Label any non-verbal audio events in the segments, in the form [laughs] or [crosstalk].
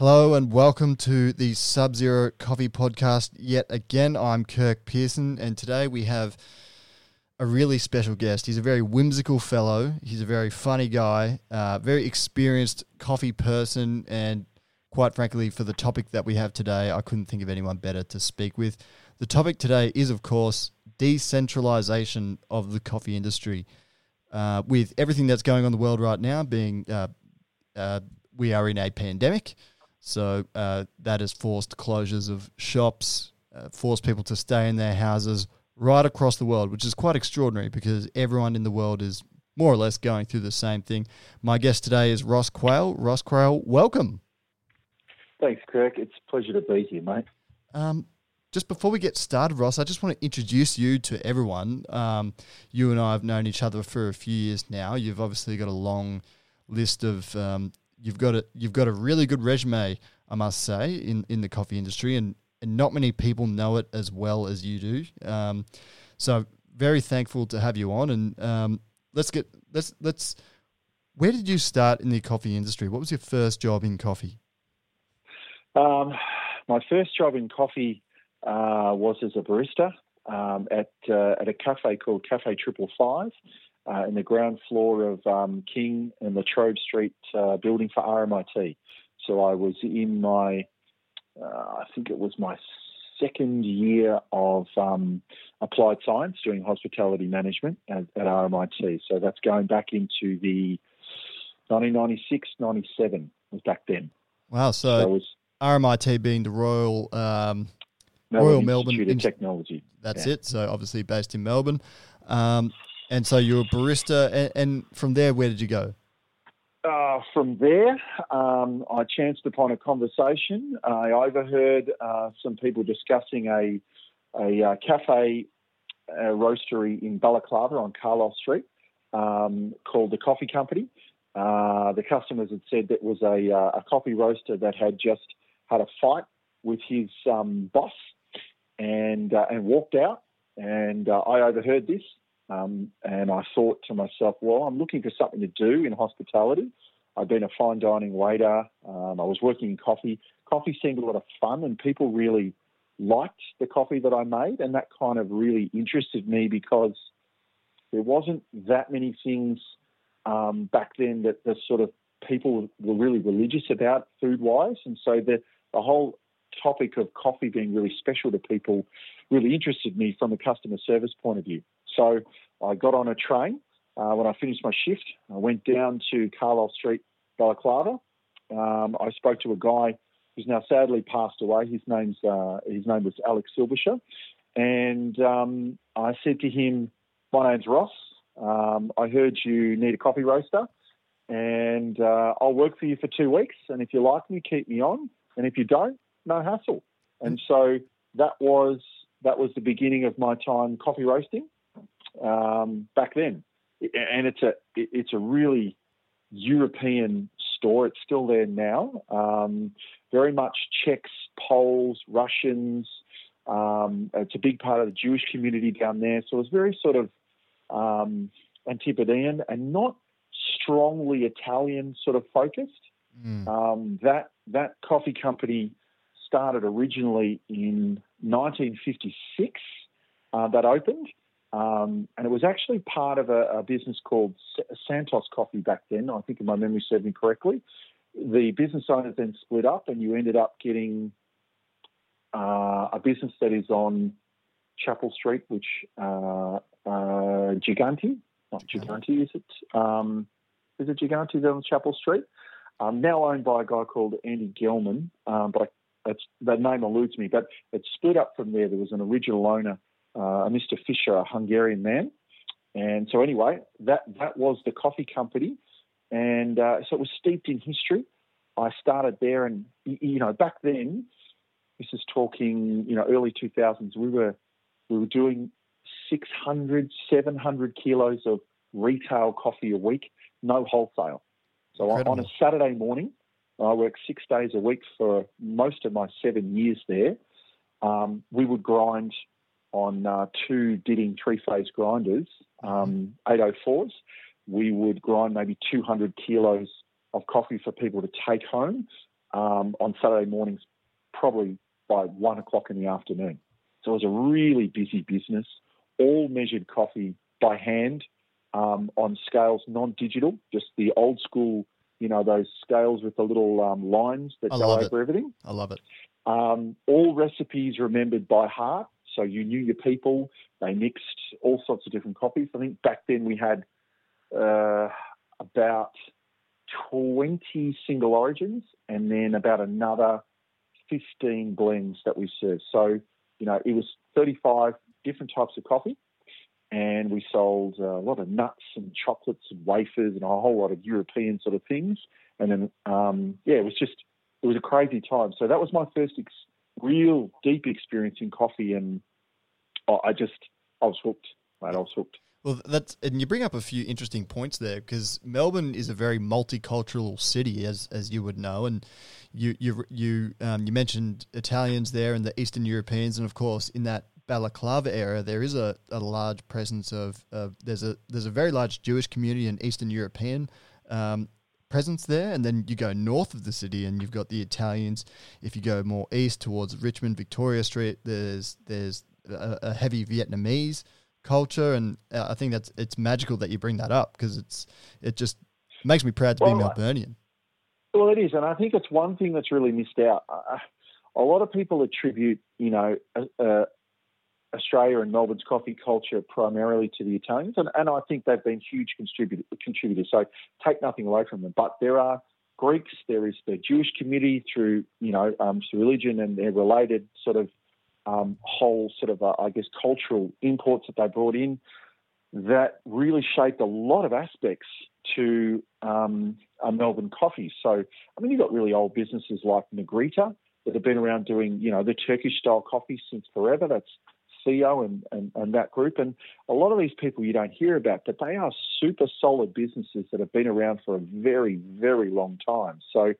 Hello and welcome to the Sub Zero Coffee Podcast. Yet again, I'm Kirk Pearson, and today we have a really special guest. He's a very whimsical fellow. He's a very funny guy, uh, very experienced coffee person, and quite frankly, for the topic that we have today, I couldn't think of anyone better to speak with. The topic today is, of course, decentralization of the coffee industry. Uh, with everything that's going on in the world right now, being uh, uh, we are in a pandemic, so uh, that has forced closures of shops, uh, forced people to stay in their houses right across the world, which is quite extraordinary because everyone in the world is more or less going through the same thing. My guest today is Ross Quayle. Ross Quayle, welcome. Thanks, Kirk. It's a pleasure to be here, mate. Um, just before we get started, Ross, I just want to introduce you to everyone. Um, you and I have known each other for a few years now. You've obviously got a long list of um, you've got a you've got a really good resume, I must say, in, in the coffee industry, and, and not many people know it as well as you do. Um, so very thankful to have you on, and um, let's get let's let's. Where did you start in the coffee industry? What was your first job in coffee? Um, my first job in coffee uh, was as a barista um, at uh, at a cafe called Cafe Triple Five uh, in the ground floor of um, King and the Trove Street uh, building for RMIT. So I was in my, uh, I think it was my second year of um, applied science doing hospitality management at, at, RMIT. So that's going back into the 1996, 97 was back then. Wow. So, so was, RMIT being the Royal um, Melbourne Royal Melbourne Institute of Technology. That's yeah. it. So obviously based in Melbourne. Um, and so you're a barista, and, and from there, where did you go? Uh, from there, um, I chanced upon a conversation. I overheard uh, some people discussing a a uh, cafe a roastery in Balaclava on Carlisle Street um, called the Coffee Company. Uh, the customers had said that was a, uh, a coffee roaster that had just had a fight with his um, boss and uh, and walked out. And I overheard this um, and I thought to myself, well, I'm looking for something to do in hospitality. I've been a fine dining waiter. Um, I was working in coffee. Coffee seemed a lot of fun, and people really liked the coffee that I made, and that kind of really interested me because there wasn't that many things um, back then that the sort of people were really religious about food wise, and so the the whole topic of coffee being really special to people really interested me from a customer service point of view. So I got on a train uh, when I finished my shift. I went down to Carlisle Street, Balaclava. Um, I spoke to a guy who's now sadly passed away. His name's uh, his name was Alex Silbersher, and um, I said to him, "My name's Ross. Um, I heard you need a coffee roaster, and uh, I'll work for you for two weeks. And if you like me, keep me on. And if you don't, no hassle." And so that was that was the beginning of my time coffee roasting um, back then, and it's a it's a really European store. It's still there now. Um, very much Czechs, Poles, Russians. Um, it's a big part of the Jewish community down there. So it's very sort of um, Antipodean and not strongly Italian sort of focused. Mm. Um, that that coffee company started originally in 1956. Uh, that opened, um, and it was actually part of a, a, business called Santos Coffee back then. I think, if my memory serves me correctly, the business owners then split up, and you ended up getting uh, a business that is on Chapel Street, which uh, uh, Gigante, not Gigante, is it? Um, is it Gigante on Chapel Street? Um, now owned by a guy called Andy Gelman, um, but that name eludes me. But it split up from there. There was an original owner uh, Mr. Fisher, a Hungarian man. And so, anyway, that, that was the coffee company. And uh, so it was steeped in history. I started there, and, you know, back then, this is talking, you know, early 2000s, we were, we were doing 600, 700 kilos of retail coffee a week, no wholesale. So Incredible. on a Saturday morning, I worked six days a week for most of my seven years there. Um, we would grind on uh, two Ditting three phase grinders, um, 804s. We would grind maybe 200 kilos of coffee for people to take home. um, on Saturday mornings, probably by one o'clock in the afternoon. So it was a really busy business, all measured coffee by hand um, on scales, non digital, just the old school, you know, those scales with the little um, lines that I go over it. everything. I love it. Um, all recipes remembered by heart. So you knew your people. They mixed all sorts of different coffees. I think back then we had uh, about 20 single origins and then about another 15 blends that we served. So, you know, it was 35 different types of coffee. And we sold uh, a lot of nuts and chocolates and wafers and a whole lot of European sort of things. And then, um, yeah, it was just, it was a crazy time. So that was my first ex- real deep experience in coffee. And I I just, I was hooked, mate. I was hooked. Well, that's and you bring up a few interesting points there because Melbourne is a very multicultural city, as as you would know, and you you you um, you mentioned Italians there and the Eastern Europeans, and of course in that Balaclava era, there is a, a large presence of, of there's a there's a very large Jewish community and Eastern European um, presence there, and then you go north of the city and you've got the Italians. If you go more east towards Richmond, Victoria Street, there's there's a, a heavy Vietnamese culture, and uh, I think that's it's magical that you bring that up because it's it just makes me proud to be Well, Melburnian. Well, it is, and I think it's one thing that's really missed out. Uh, a lot of people attribute, you know, uh, uh, Australia and Melbourne's coffee culture primarily to the Italians, and, and I think they've been huge contributor, contributors. So take nothing away from them, but there are Greeks, there is the Jewish community through, you know, um, through religion and their related sort of um, whole sort of, uh, I guess, cultural imports that they brought in that really shaped a lot of aspects to um, Melbourne coffee. So, I mean, you've got really old businesses like Negrita that have been around doing, you know, the Turkish style coffee since forever. That's CEO and, and, and that group. And a lot of these people you don't hear about, but they are super solid businesses that have been around for a very, very long time. So,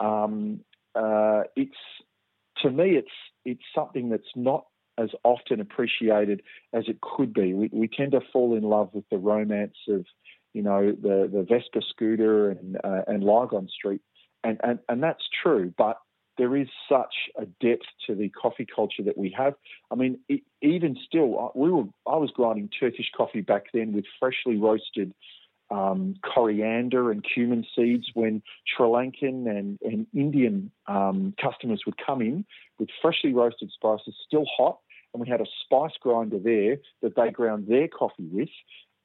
um, uh, it's to me, it's it's something that's not as often appreciated as it could be. We, we tend to fall in love with the romance of, you know, the the Vespa scooter and uh, and Lygon Street, and, and and that's true. But there is such a depth to the coffee culture that we have. I mean, it, even still, we were I was grinding Turkish coffee back then with freshly roasted um, coriander and cumin seeds when Sri Lankan and, and Indian um, customers would come in with freshly roasted spices, still hot, and we had a spice grinder there that they ground their coffee with,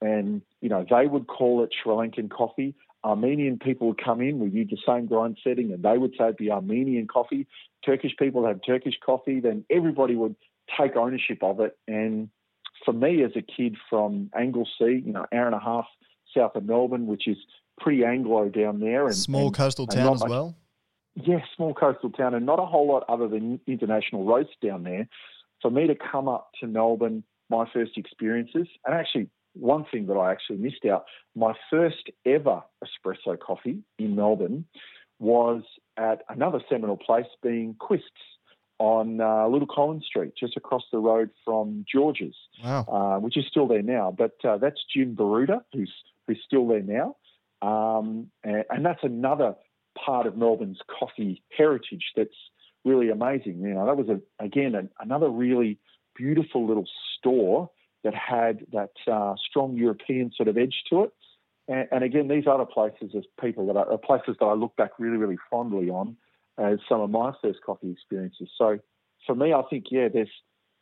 and you know they would call it Sri Lankan coffee. Armenian people would come in, we'd use the same grind setting, and they would say it'd be Armenian coffee. Turkish people had Turkish coffee, then everybody would take ownership of it. And for me, as a kid from Anglesea, you know, hour and a half south of Melbourne, which is pretty Anglo down there, and Small and, coastal and town as much- well. Yes, small coastal town, and not a whole lot other than international roasts down there. For me to come up to Melbourne, my first experiences, and actually one thing that I actually missed out, my first ever espresso coffee in Melbourne was at another seminal place, being Quists on uh, Little Collins Street, just across the road from George's Wow. uh, which is still there now. But uh, that's Jim Baruda, who's who's still there now, um, and, and that's another part of Melbourne's coffee heritage that's really amazing. You know, that was a, again a, another really beautiful little store that had that uh, strong European sort of edge to it. And, and again, these other places as people that are, are places that I look back really, really fondly on as some of my first coffee experiences. So for me, I think yeah, there's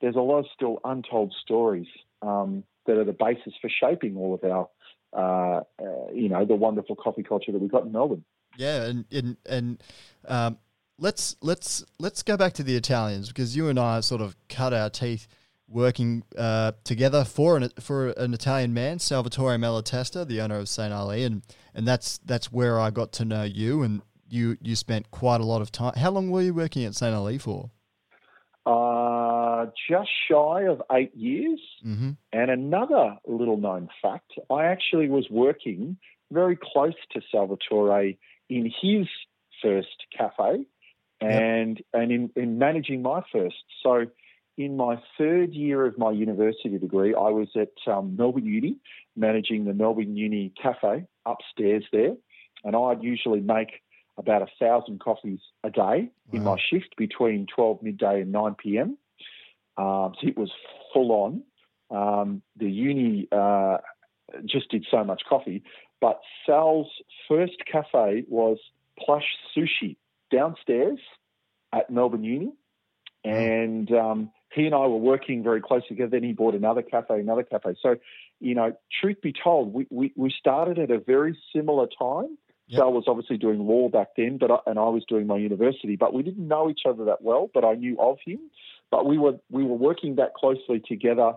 there's a lot of still untold stories um, that are the basis for shaping all of our, uh, uh, you know, the wonderful coffee culture that we've got in Melbourne. Yeah, and and and um, let's let's let's go back to the Italians because you and I sort of cut our teeth working uh, together for an for an Italian man, Salvatore Malatesta, the owner of Saint Ali, and and that's that's where I got to know you, and you you spent quite a lot of time. How long were you working at Saint Ali for? Uh, just shy of eight years. Mm-hmm. And another little known fact, I actually was working very close to Salvatore in his first cafe and and in, in managing my first. So in my third year of my university degree, I was at um, Melbourne Uni managing the Melbourne Uni cafe upstairs there. And I'd usually make about a thousand coffees a day wow. in my shift between 12 midday and 9 p.m. Um, so it was full on. Um, the uni uh, just did so much coffee. But Sal's first cafe was Plush Sushi downstairs at Melbourne Uni. And um, he and I were working very closely together. Then he bought another cafe, another cafe. So, you know, truth be told, we, we, we started at a very similar time. Yep. Sal was obviously doing law back then, but I, and I was doing my university. But we didn't know each other that well. But I knew of him. But we were we were working that closely together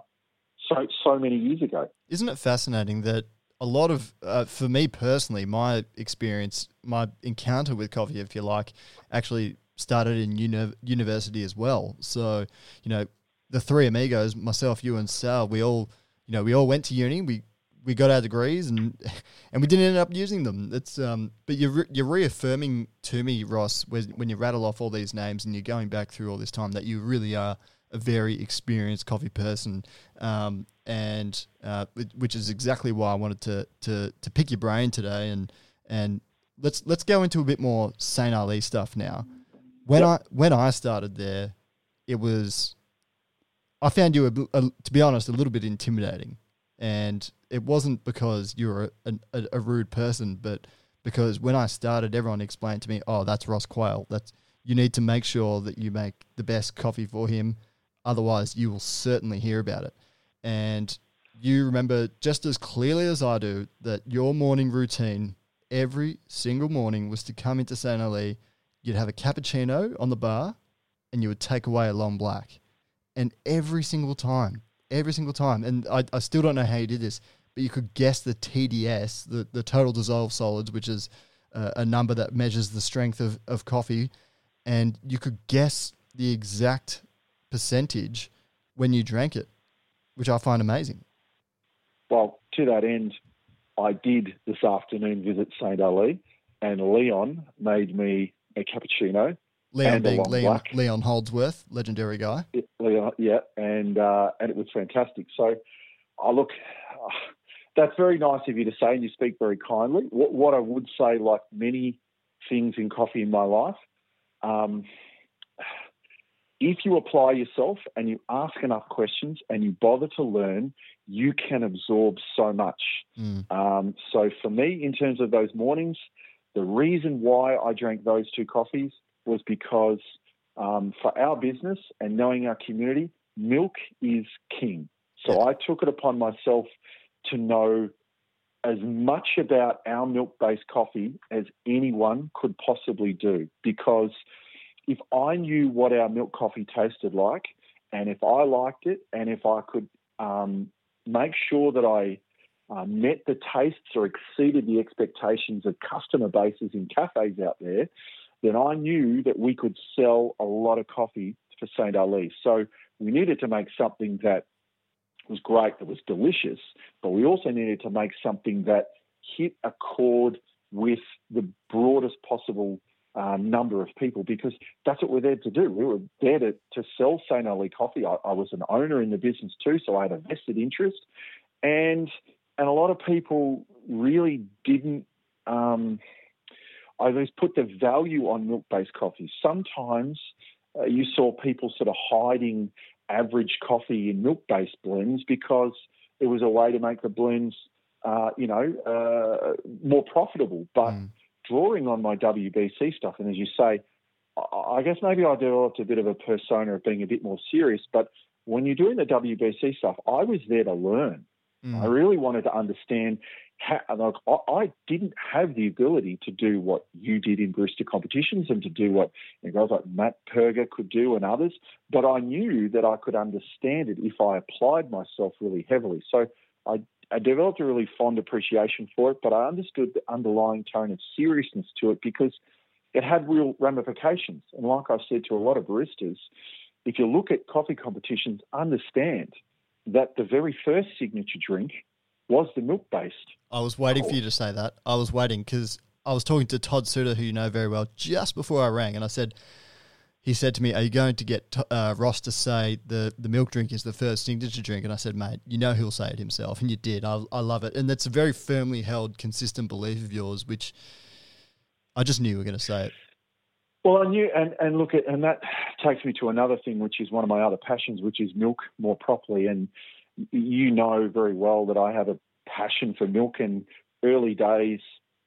so so many years ago. Isn't it fascinating that a lot of uh, for me personally, my experience, my encounter with coffee, if you like, actually started in uni- university as well. So you know, the three amigos, myself, you, and Sal, we all you know we all went to uni. We we got our degrees and and we didn't end up using them. It's um, but you're re- you're reaffirming to me, Ross, when when you rattle off all these names and you're going back through all this time that you really are a very experienced coffee person, um, and uh, which is exactly why I wanted to to to pick your brain today and and let's let's go into a bit more Saint Ali stuff now. When yep. I when I started there, it was I found you a, a, to be honest a little bit intimidating and it wasn't because you were a, a, a, rude person, but because when I started, everyone explained to me, "Oh, that's Ross Quayle. That's you need to make sure that you make the best coffee for him, otherwise, you will certainly hear about it." And you remember just as clearly as I do that your morning routine every single morning was to come into Saint Ali, you'd have a cappuccino on the bar, and you would take away a long black, and every single time every single time. And I, I still don't know how you did this, but you could guess the TDS, the, the total dissolved solids, which is uh, a number that measures the strength of, of coffee. And you could guess the exact percentage when you drank it, which I find amazing. Well, to that end, I did this afternoon visit St. Ali, and Leon made me a cappuccino Leon being Leon, Leon Holdsworth, legendary guy. Yeah, Leon, yeah, and uh, and it was fantastic. So, I look, that's very nice of you to say, and you speak very kindly. What, what I would say, like many things in coffee in my life, um, if you apply yourself and you ask enough questions and you bother to learn, you can absorb so much. Mm. Um, so for me, in terms of those mornings, the reason why I drank those two coffees was because um, for our business and knowing our community, milk is king. So I took it upon myself to know as much about our milk based coffee as anyone could possibly do because if I knew what our milk coffee tasted like and if I liked it and if I could um, make sure that I uh, met the tastes or exceeded the expectations of customer bases in cafes out there, then I knew that we could sell a lot of coffee for St. Ali. So we needed to make something that was great, that was delicious, but we also needed to make something that hit a chord with the broadest possible uh, number of people because that's what we're there to do. We were there to, to sell St. Ali coffee. I, I was an owner in the business too, so I had a vested interest. And and a lot of people really didn't um, I always put the value on milk based coffee. Sometimes uh, you saw people sort of hiding average coffee in milk based blends because it was a way to make the blends, uh, you know, uh, more profitable. But mm. drawing on my WBC stuff, and as you say, I guess maybe I developed a bit of a persona of being a bit more serious. But when you're doing the WBC stuff, I was there to learn. Mm. I really wanted to understand like I didn't have the ability to do what you did in barista competitions and to do what you know, guys like Matt Perger could do and others, but I knew that I could understand it if I applied myself really heavily. So I, I developed a really fond appreciation for it, but I understood the underlying tone of seriousness to it because it had real ramifications. And like I said to a lot of baristas, if you look at coffee competitions, understand that the very first signature drink was the milk based. I was waiting for you to say that. I was waiting because I was talking to Todd Suter, who you know very well, just before I rang, and I said, he said to me, "Are you going to get uh, Ross to say the the milk drink is the first signature drink?" And I said, "Mate, you know he'll say it himself," and you did. I, I love it, and that's a very firmly held, consistent belief of yours, which I just knew you were going to say it. Well, I knew, and, and look at, and that takes me to another thing, which is one of my other passions, which is milk more properly. And you know very well that I have a passion for milk. And early days,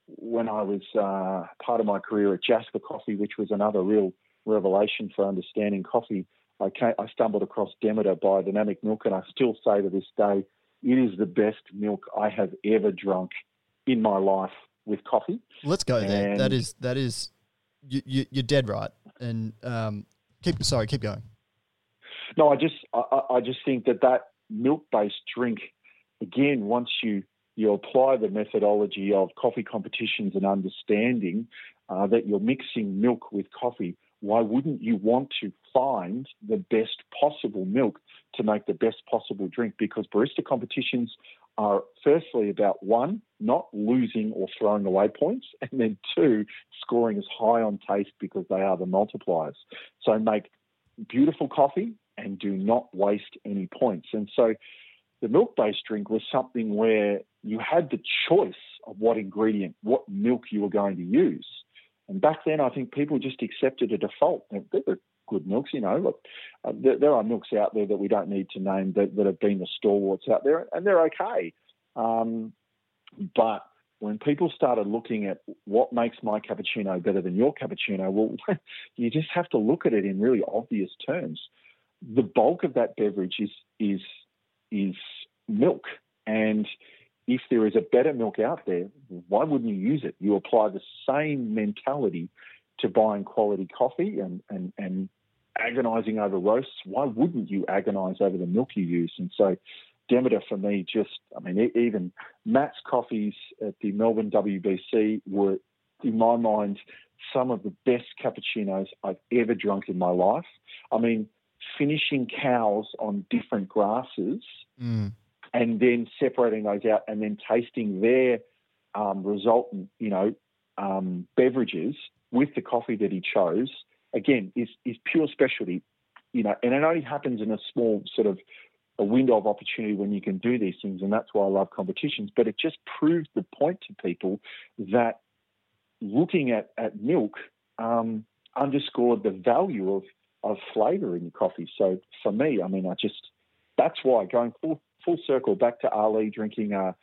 when I was uh, part of my career at Jasper Coffee, which was another real revelation for understanding coffee, I, came, I stumbled across Demeter Biodynamic Milk, and I still say to this day, it is the best milk I have ever drunk in my life with coffee. Let's go there. That is that is you, you you're dead right. And um, keep sorry, keep going. No, I just I, I just think that that milk based drink again once you you apply the methodology of coffee competitions and understanding uh, that you're mixing milk with coffee, why wouldn't you want to find the best possible milk to make the best possible drink? Because barista competitions are firstly about one, not losing or throwing away points, and then two, scoring as high on taste because they are the multipliers. So make beautiful coffee and do not waste any points. And so the milk based drink was something where you had the choice of what ingredient, what milk you were going to use. And back then, I think people just accepted a default. There were good milks, you know. Look, uh, there, there, are milks out there that we don't need to name that, that have been the stalwarts out there, and they're okay. Um, but when people started looking at what makes my cappuccino better than your cappuccino, well, [laughs] you just have to look at it in really obvious terms. The bulk of that beverage is is is milk, and if there is a better milk out there, why wouldn't you use it? You apply the same mentality to buying quality coffee and, and, and agonizing over roasts. Why wouldn't you agonize over the milk you use? And so Demeter for me just, I mean, even Matt's coffees at the Melbourne WBC were, in my mind, some of the best cappuccinos I've ever drunk in my life. I mean, finishing cows on different grasses mm. and then separating those out and then tasting their um, resultant, you know, um, beverages with the coffee that he chose, again, is, is pure specialty. You know, and it only happens in a small sort of a window of opportunity when you can do these things, and that's why I love competitions. But it just proved the point to people that looking at, at milk um, underscored the value of, of flavour in your coffee. So for me, I mean, I just that's why going full full circle back to Ali drinking a,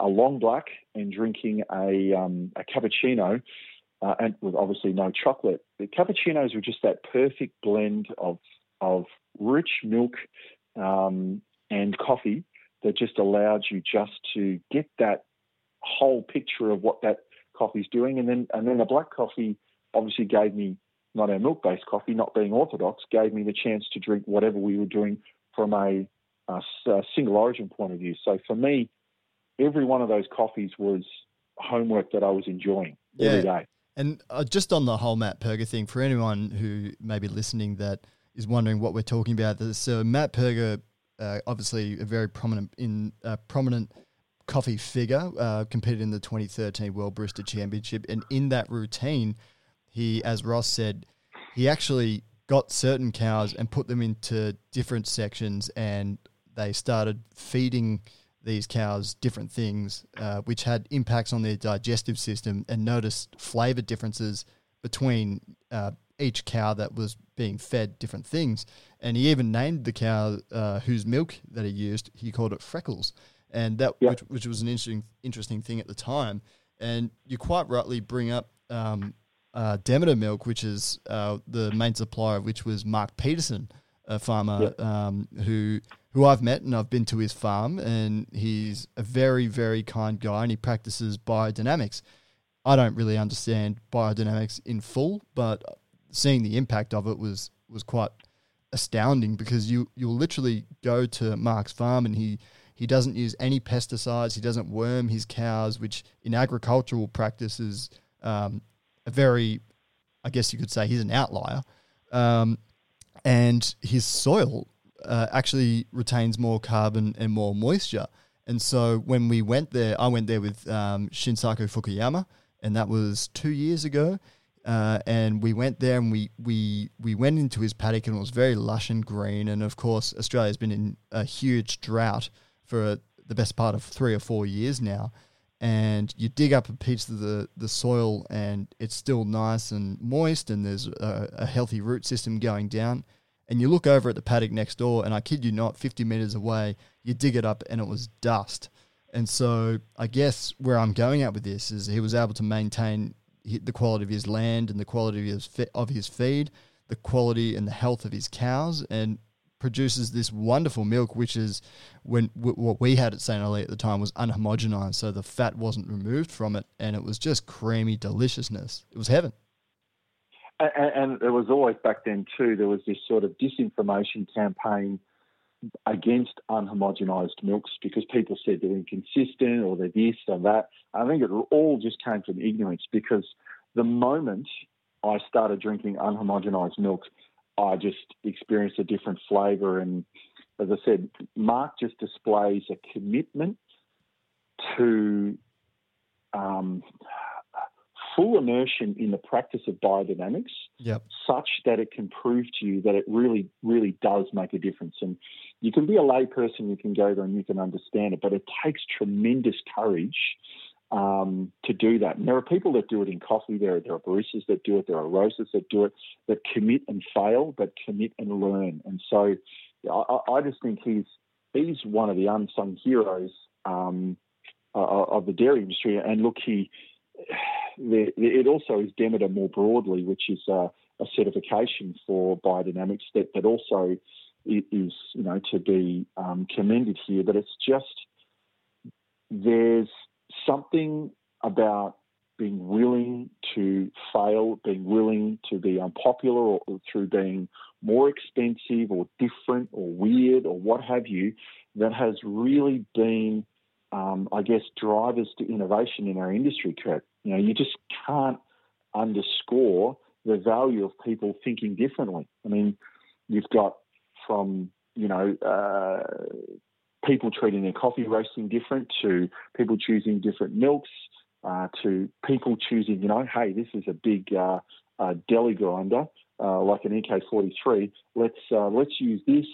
a long black and drinking a, um, a cappuccino. Uh, and with obviously no chocolate. The cappuccinos were just that perfect blend of of rich milk um, and coffee that just allowed you just to get that whole picture of what that coffee's doing. And then and then the black coffee obviously gave me not our milk based coffee, not being orthodox, gave me the chance to drink whatever we were doing from a, a, a single origin point of view. So for me, every one of those coffees was homework that I was enjoying yeah. every day. And uh, just on the whole Matt Perger thing, for anyone who may be listening that is wondering what we're talking about, so Matt Perger, uh, obviously a very prominent in uh, prominent coffee figure, uh, competed in the 2013 World Barista Championship, and in that routine, he, as Ross said, he actually got certain cows and put them into different sections, and they started feeding these cows different things, uh, which had impacts on their digestive system, and noticed flavor differences between uh, each cow that was being fed different things. And he even named the cow uh, whose milk that he used. He called it Freckles, and that yep. which, which, was an interesting interesting thing at the time. And you quite rightly bring up um, uh, Demeter Milk, which is uh, the main supplier, which was Mark Peterson, a farmer yep. um, who who I've met and I've been to his farm, and he's a very, very kind guy, and he practices biodynamics. I don't really understand biodynamics in full, but seeing the impact of it was was quite astounding because you you'll literally go to Mark's farm and he he doesn't use any pesticides, he doesn't worm his cows, which in agricultural practice is um, a very, I guess you could say, he's an outlier. Um, and his soil uh, actually retains more carbon and more moisture. And so when we went there, I went there with um, Shinsaku Fukuyama, and that was two years ago. Uh, and we went there and we, we we went into his paddock and it was very lush and green. And of course, Australia's been in a huge drought for the best part of three or four years now. And you dig up a piece of the, the soil and it's still nice and moist and there's a, a, healthy root system going down. And you look over at the paddock next door and i kid you not 50 meters away you dig it up and it was dust. And so i guess where i'm going at with this is he was able to maintain the quality of his land and the quality of his, of his feed the quality and the health of his cows. And produces this wonderful milk, which is when w- what we had at St. Ali at the time was unhomogenized, so the fat wasn't removed from it, and it was just creamy deliciousness. It was heaven. And, and there was always back then too. There was this sort of disinformation campaign against unhomogenized milks because people said they're inconsistent or they're this or that. I think it all just came from ignorance because the moment I started drinking unhomogenized milk, I just experienced a different flavour. And as I said, Mark just displays a commitment to um, full immersion in the practice of biodynamics, yep. such that it can prove to you that it really, really does make a difference. And you can be a layperson, you can go there and you can understand it, but it takes tremendous courage um, to do that. And there are people that do it in coffee. There, there are baristas that do it. There are roasters that do it. That commit and fail, but commit and learn. And so, I, I just think he's he's one of the unsung heroes um, uh, of the dairy industry. And look, he the, it also is Demeter more broadly, which is a, a certification for biodynamics that that also is you know to be um, commended here. But it's just there's something about being willing to fail, being willing to be unpopular or, or, through being more expensive or different or weird or what have you, that has really been, um, I guess, drivers to innovation in our industry, Kirk. You know, you just can't underscore the value of people thinking differently. I mean, you've got from, you know, uh, people treating their coffee roasting different to people choosing different milks uh, to people choosing, you know, hey, this is a big uh, uh, deli grinder uh, like an EK43. Let's uh, let's use this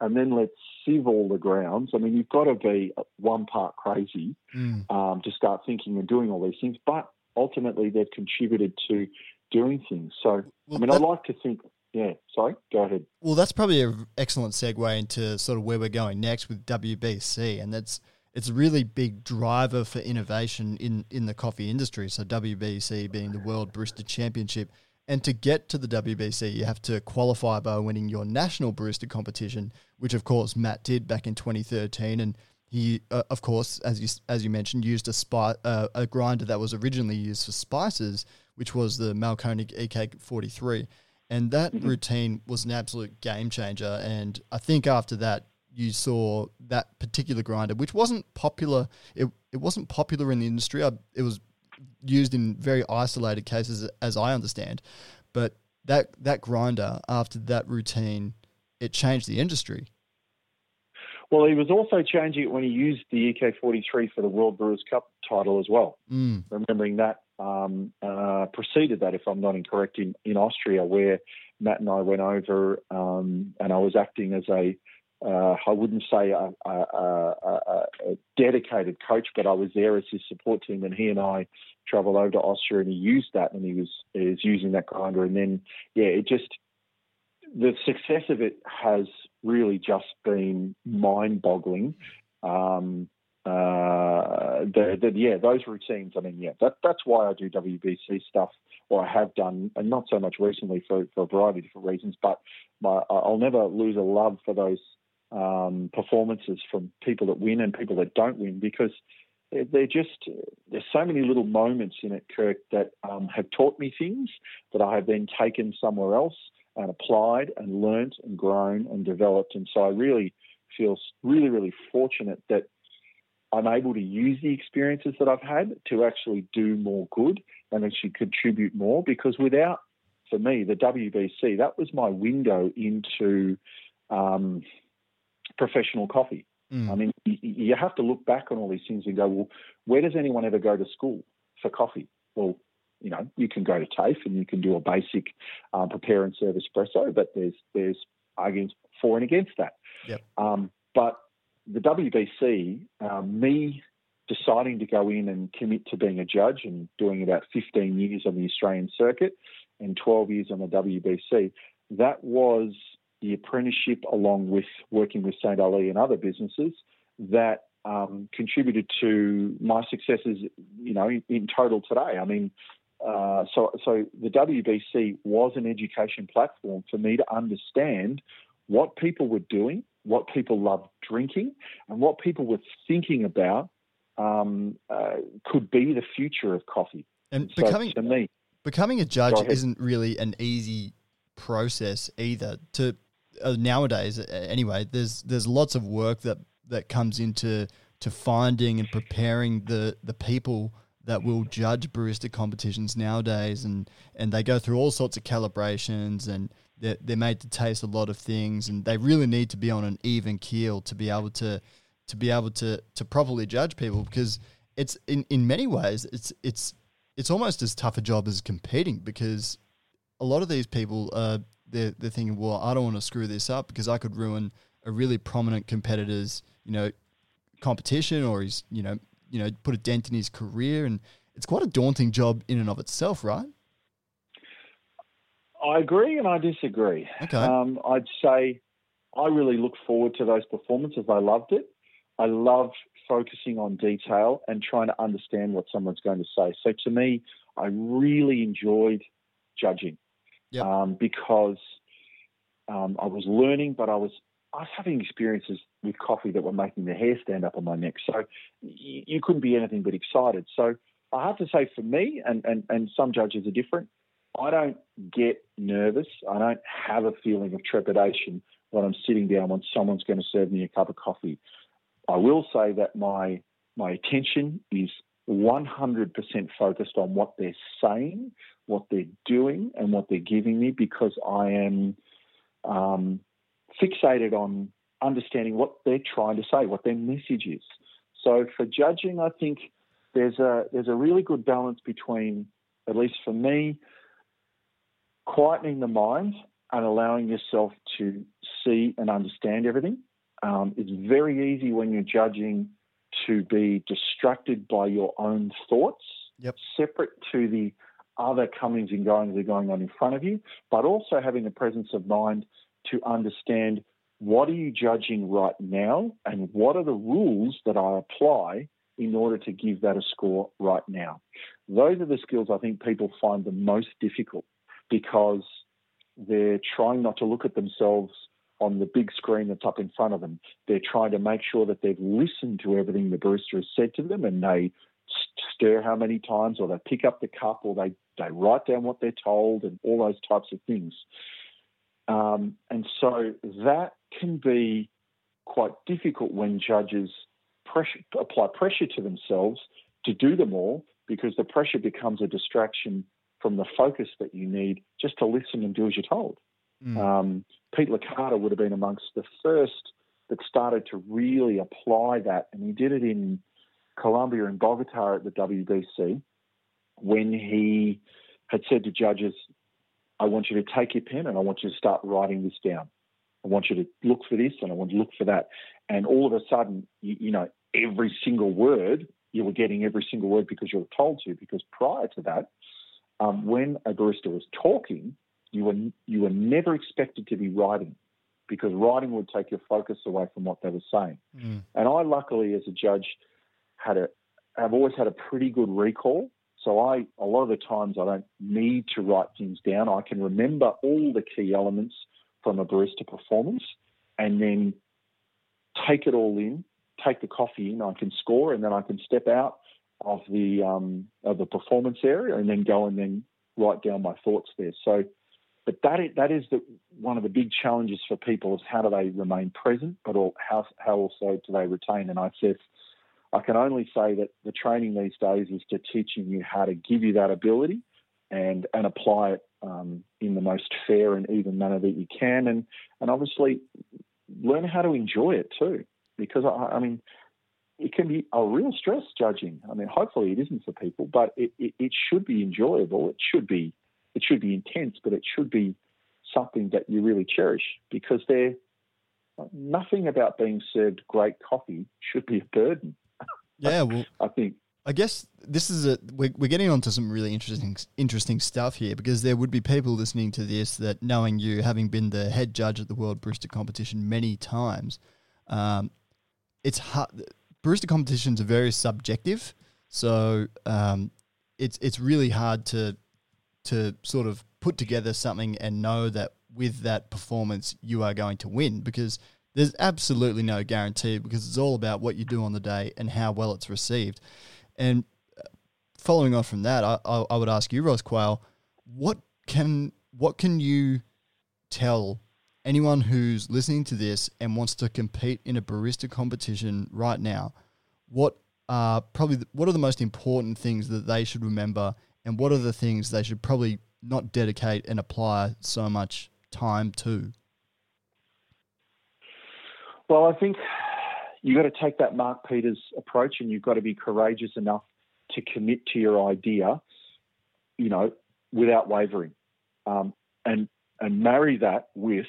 and then let's sieve all the grounds. I mean, you've got to be one part crazy mm. um, to start thinking and doing all these things, but ultimately they've contributed to doing things. So, well, I mean, that, I like to think yeah, sorry, go ahead. Well, that's probably an excellent segue into sort of where we're going next with WBC, and that's it's a really big driver for innovation in in the coffee industry. So WBC being the World Barista Championship, and to get to the WBC, you have to qualify by winning your national barista competition, which of course Matt did back in 2013, and he, uh, of course, as you as you mentioned, used a spi- uh, a grinder that was originally used for spices, which was the Mahlkönig EK43. And that mm-hmm. routine was an absolute game changer. And I think after that, you saw that particular grinder, which wasn't popular. It, it wasn't popular in the industry. I, it was used in very isolated cases, as I understand. But that that grinder, after that routine, it changed the industry. Well, he was also changing it when he used the EK43 for the World Brewers Cup title as well. Mm. Remembering that um, uh, preceded that, if I'm not incorrect, in, in Austria, where Matt and I went over um, and I was acting as a uh, I wouldn't say a, a, a, a, dedicated coach, but I was there as his support team, and he and I travelled over to Austria, and he used that, and he was was using that grinder, and then yeah, it just the success of it has really just been mind-boggling. Um, uh, the, the, yeah, those routines. I mean, yeah, that, that's why I do WBC stuff, or I have done, and not so much recently for, for a variety of different reasons. But my, I'll never lose a love for those um, performances from people that win and people that don't win because they're just there's so many little moments in it, Kirk, that um, have taught me things that I have then taken somewhere else and applied and learnt and grown and developed. And so I really feel really, really fortunate that I'm able to use the experiences that I've had to actually do more good and actually contribute more because without, for me, the WBC, that was my window into um, professional coffee. Mm. I mean, you, have to look back on all these things and go, well, where does anyone ever go to school for coffee? Well, you know, you can go to TAFE and you can do a basic um, prepare and serve espresso, but there's there's arguments for and against that. Yep. Um, but the WBC, um, me deciding to go in and commit to being a judge and doing about 15 years on the Australian circuit and 12 years on the WBC, that was the apprenticeship along with working with St. Ali and other businesses that um, contributed to my successes, you know, in, in total today. I mean, uh, so, so the WBC was an education platform for me to understand what people were doing, what people loved drinking, and what people were thinking about um, uh, could be the future of coffee. And so becoming to me, becoming a judge isn't really an easy process either. To uh, nowadays, anyway, there's there's lots of work that that comes into to finding and preparing the the people that will judge barista competitions nowadays, and and they go through all sorts of calibrations, and they're, they're made to taste a lot of things, and they really need to be on an even keel to be able to to be able to to properly judge people because it's in in many ways it's it's it's almost as tough a job as competing because a lot of these people are they're, they're thinking well I don't want to screw this up because I could ruin a really prominent competitor's you know competition or he's you know you know put a dent in his career and it's quite a daunting job in and of itself right I agree and I disagree. Okay. Um, I'd say I really look forward to those performances. I loved it. I love focusing on detail and trying to understand what someone's going to say. So to me, I really enjoyed judging yep. um, because um, I was learning, but I was I was having experiences with coffee that were making the hair stand up on my neck. So you, you couldn't be anything but excited. So I have to say, for me, and, and, and some judges are different. I don't get nervous. I don't have a feeling of trepidation when I'm sitting down when someone's going to serve me a cup of coffee. I will say that my my attention is 100% focused on what they're saying, what they're doing, and what they're giving me because I am um, fixated on understanding what they're trying to say, what their message is. So for judging, I think there's a there's a really good balance between, at least for me, quietening the mind and allowing yourself to see and understand everything. Um, it's very easy when you're judging to be distracted by your own thoughts, yep. separate to the other comings and goings that are going on in front of you, but also having the presence of mind to understand what are you judging right now and what are the rules that I apply in order to give that a score right now. Those are the skills I think people find the most difficult because they're trying not to look at themselves on the big screen that's up in front of them. They're trying to make sure that they've listened to everything the barista has said to them and they stir how many times or they pick up the cup or they, they write down what they're told and all those types of things. Um, and so that can be quite difficult when judges pressure, apply pressure to themselves to do them all because the pressure becomes a distraction from the focus that you need just to listen and do as you're told. Mm. Um, Pete Licata would have been amongst the first that started to really apply that, and he did it in Colombia and Bogota at the WBC when he had said to judges, I want you to take your pen and I want you to start writing this down. I want you to look for this and I want you to look for that. And all of a sudden, you, you know, every single word, you were getting every single word because you were told to, because prior to that, um, when a barista was talking, you were you were never expected to be writing because writing would take your focus away from what they were saying. Mm. And I, luckily, as a judge, had a have always had a pretty good recall. So I a lot of the times I don't need to write things down. I can remember all the key elements from a barista performance, and then take it all in, take the coffee in. I can score, and then I can step out of the um, of the performance area, and then go and then write down my thoughts there. So, but that is, that is the, one of the big challenges for people is how do they remain present, but all, how how also do they retain? And I said, I can only say that the training these days is to teaching you how to give you that ability and and apply it um, in the most fair and even manner that you can, and and obviously learn how to enjoy it too. Because I, I mean, it can be a real stress judging. I mean, hopefully it isn't for people, but it, it, it, should be enjoyable. It should be it should be intense, but it should be something that you really cherish because there nothing about being served great coffee should be a burden. [laughs] Yeah, well, I think I guess this is a we're, we're getting onto some really interesting interesting stuff here because there would be people listening to this that knowing you having been the head judge at the World Barista Competition many times, um, it's hard. Barista competitions are very subjective, so um, it's it's really hard to to sort of put together something and know that with that performance you are going to win because there's absolutely no guarantee because it's all about what you do on the day and how well it's received. And uh, following on from that, I, I, I would ask you, Ross Quail, what can what can you tell anyone who's listening to this and wants to compete in a barista competition right now? What are probably the, what are the most important things that they should remember, and what are the things they should probably not dedicate and apply so much time to? Well, I think you've got to take that Mark Peters approach and you've got to be courageous enough to commit to your idea, you know, without wavering. Um, and, and marry that with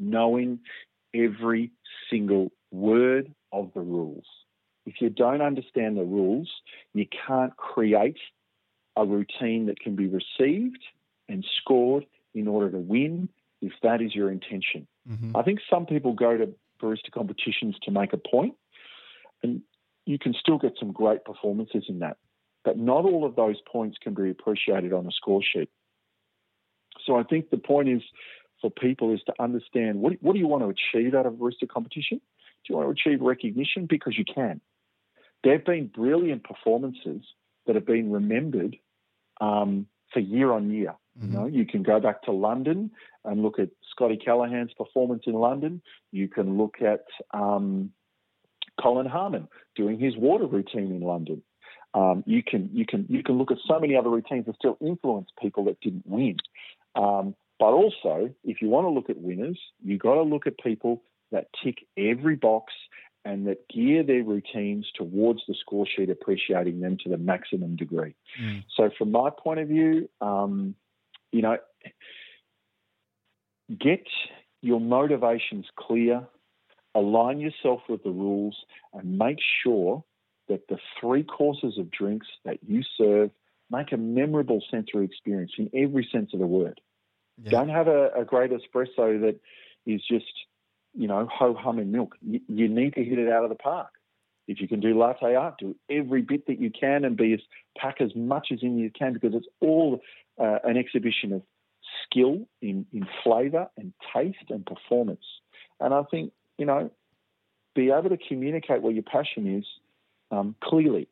knowing every single word of the rules. If you don't understand the rules, you can't create a routine that can be received and scored in order to win if that is your intention. Mm-hmm. I think some people go to barista competitions to make a point, and you can still get some great performances in that. But not all of those points can be appreciated on a score sheet. So I think the point is for people is to understand what, what do you want to achieve out of a barista competition? Do you want to achieve recognition? Because you can. There have been brilliant performances that have been remembered um, for year on year. Mm-hmm. You know, you can go back to London and look at Scottie Callaghan's performance in London. You can look at um, Colin Harmon doing his water routine in London. Um, you can you can you can look at so many other routines that still influence people that didn't win. Um, but also, if you want to look at winners, you've got to look at people that tick every box and that gear their routines towards the score sheet, appreciating them to the maximum degree. Mm. So, from my point of view, um, you know, get your motivations clear, align yourself with the rules, and make sure that the three courses of drinks that you serve make a memorable sensory experience in every sense of the word. Yeah. Don't have a, a, great espresso that is just, you know, ho hum and milk. You, you, need to hit it out of the park. If you can do latte art, do every bit that you can and be as pack as much as in you can because it's all uh, an exhibition of skill in, in flavour and taste and performance. And I think, you know, be able to communicate what your passion is um, clearly.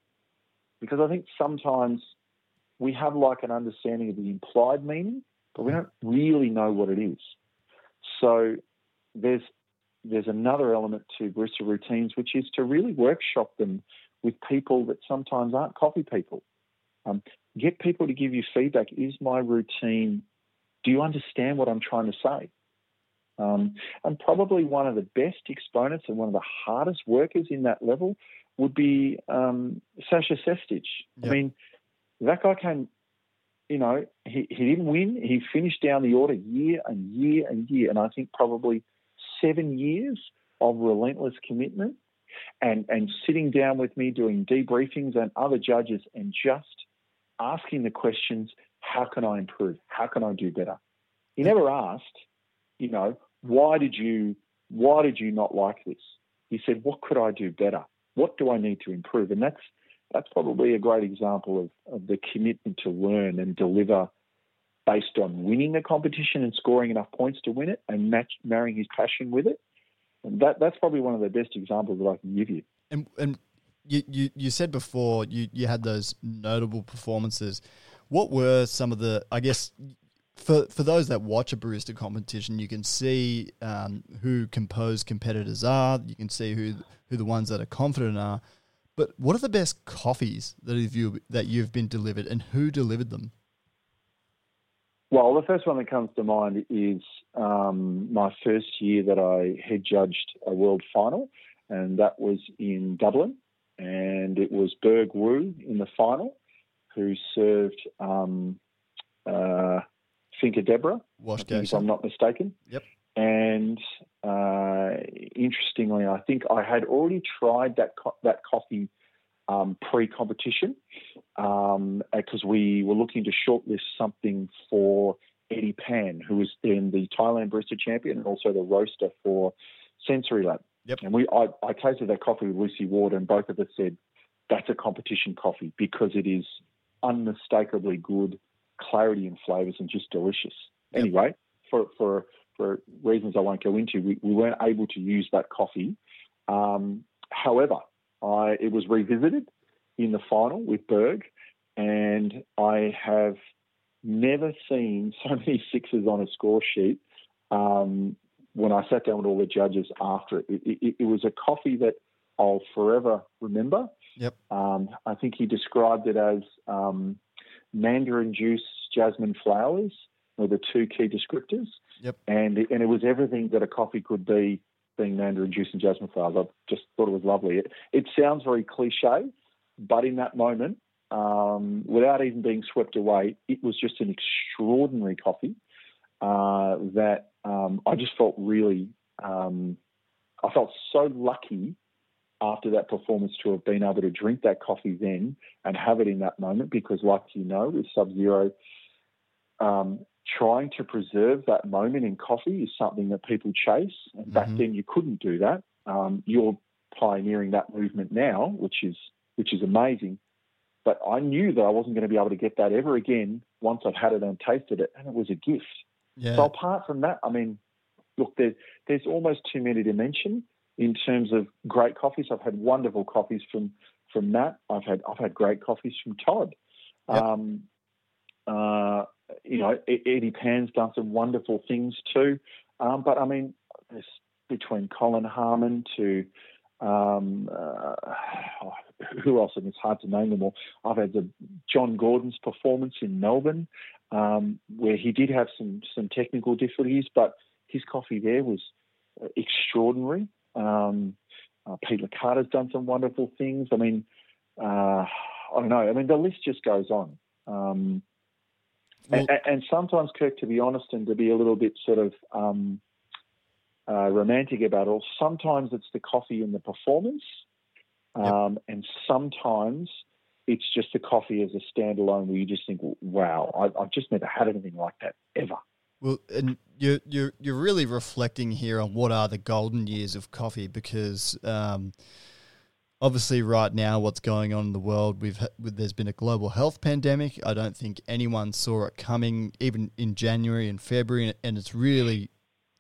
Because I think sometimes we have like an understanding of the implied meaning, but we don't really know what it is. So there's there's another element to barista routines, which is to really workshop them with people that sometimes aren't coffee people. Um, get people to give you feedback. Is my routine do you understand what I'm trying to say? Um, and probably one of the best exponents and one of the hardest workers in that level would be um, Sasha Sestic. Yep. I mean, that guy came, you know, he, he didn't win. He finished down the order year and year and year. And I think probably seven years of relentless commitment and, and sitting down with me doing debriefings and other judges and just asking the questions how can I improve? How can I do better? He never asked, you know, why did you why did you not like this? He said, what could I do better? What do I need to improve? And that's that's probably a great example of, of the commitment to learn and deliver based on winning the competition and scoring enough points to win it and match, marrying his passion with it. And that that's probably one of the best examples that I can give you. And and you, you, you said before you, you had those notable performances. What were some of the? I guess for for those that watch a barista competition, you can see um, who composed competitors are. You can see who who the ones that are confident are. But what are the best coffees that you that you've been delivered, and who delivered them? Well, the first one that comes to mind is um, my first year that I head judged a world final, and that was in Dublin, and it was Berg Wu in the final who served um, uh, Finca Deborah, Wash if I'm not mistaken. Yep. And uh, interestingly, I think I had already tried that co- that coffee um, pre-competition because um, we were looking to shortlist something for Eddie Pan, who was then the Thailand Barista Champion and also the roaster for Sensory Lab. Yep. And we, I, I tasted that coffee with Lucy Ward, and both of us said that's a competition coffee because it is unmistakably good, clarity and flavors, and just delicious. Yep. Anyway, for for for reasons I won't go into, we, we weren't able to use that coffee. Um, however, I, it was revisited in the final with Berg, and I have never seen [laughs] so many sixes on a score sheet. Um, when I sat down with all the judges after it, it, it, it was a coffee that I'll forever remember. Yep. Um, I think he described it as um, mandarin juice, jasmine flowers were the two key descriptors. Yep. And and it was everything that a coffee could be, being mandarin juice and jasmine flowers. I just thought it was lovely. It, it sounds very cliche, but in that moment, um, without even being swept away, it was just an extraordinary coffee uh, that um, I just felt really, um, I felt so lucky after that performance to have been able to drink that coffee then and have it in that moment because, like you know, with Sub Zero, um, trying to preserve that moment in coffee is something that people chase. And mm-hmm. back then, you couldn't do that. Um, you're pioneering that movement now, which is which is amazing. But I knew that I wasn't going to be able to get that ever again once I've had it and tasted it, and it was a gift. Yeah. So apart from that, I mean, look, there's there's almost too many to mention in terms of great coffees. I've had wonderful coffees from from Matt. I've had I've had great coffees from Todd. Yep. Um, uh, you know, Eddie Pan's done some wonderful things too. Um, but I mean, between Colin Harmon to um, uh, [sighs] who else? And it's hard to name them all. I've had the John Gordon's performance in Melbourne, um, where he did have some some technical difficulties, but his coffee there was extraordinary. Um, uh, Pete Licata's done some wonderful things. I mean, uh, I don't know. I mean, the list just goes on. Um, well, and, and, sometimes, Kirk, to be honest, and to be a little bit sort of um, uh, romantic about it all, sometimes it's the coffee and the performance, um, yep. and sometimes it's just the coffee as a standalone where you just think, wow, I, I've just never had anything like that ever. Well, and you're you're you're really reflecting here on what are the golden years of coffee because um, obviously right now what's going on in the world we've there's been a global health pandemic. I don't think anyone saw it coming even in January and February, and it's really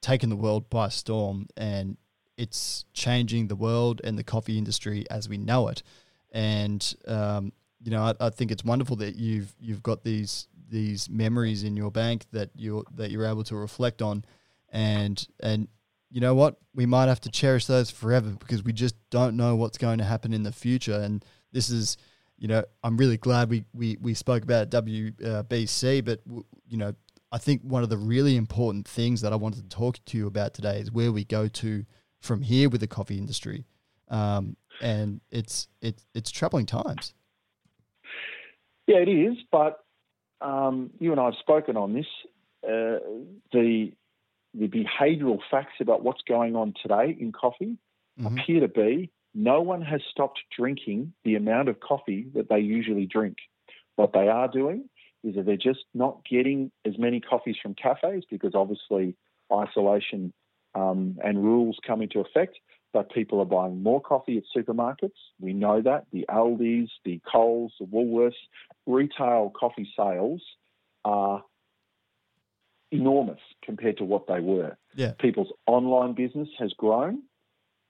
taken the world by storm and it's changing the world and the coffee industry as we know it. And um, you know, I, I, think it's wonderful that you've you've got these these memories in your bank that you that you're able to reflect on, and and you know what we might have to cherish those forever because we just don't know what's going to happen in the future. And this is, you know, I'm really glad we we we spoke about WBC, but you know, I think one of the really important things that I wanted to talk to you about today is where we go to from here with the coffee industry, um, and it's it's it's troubling times. Yeah, it is, but um, you and I have spoken on this. Uh, the the behavioural facts about what's going on today in coffee mm-hmm. appear to be no one has stopped drinking the amount of coffee that they usually drink. What they are doing is that they're just not getting as many coffees from cafes because obviously isolation um, and rules come into effect. But people are buying more coffee at supermarkets. We know that the Aldi's, the Coles, the Woolworths, retail coffee sales are enormous compared to what they were. Yeah. People's online business has grown,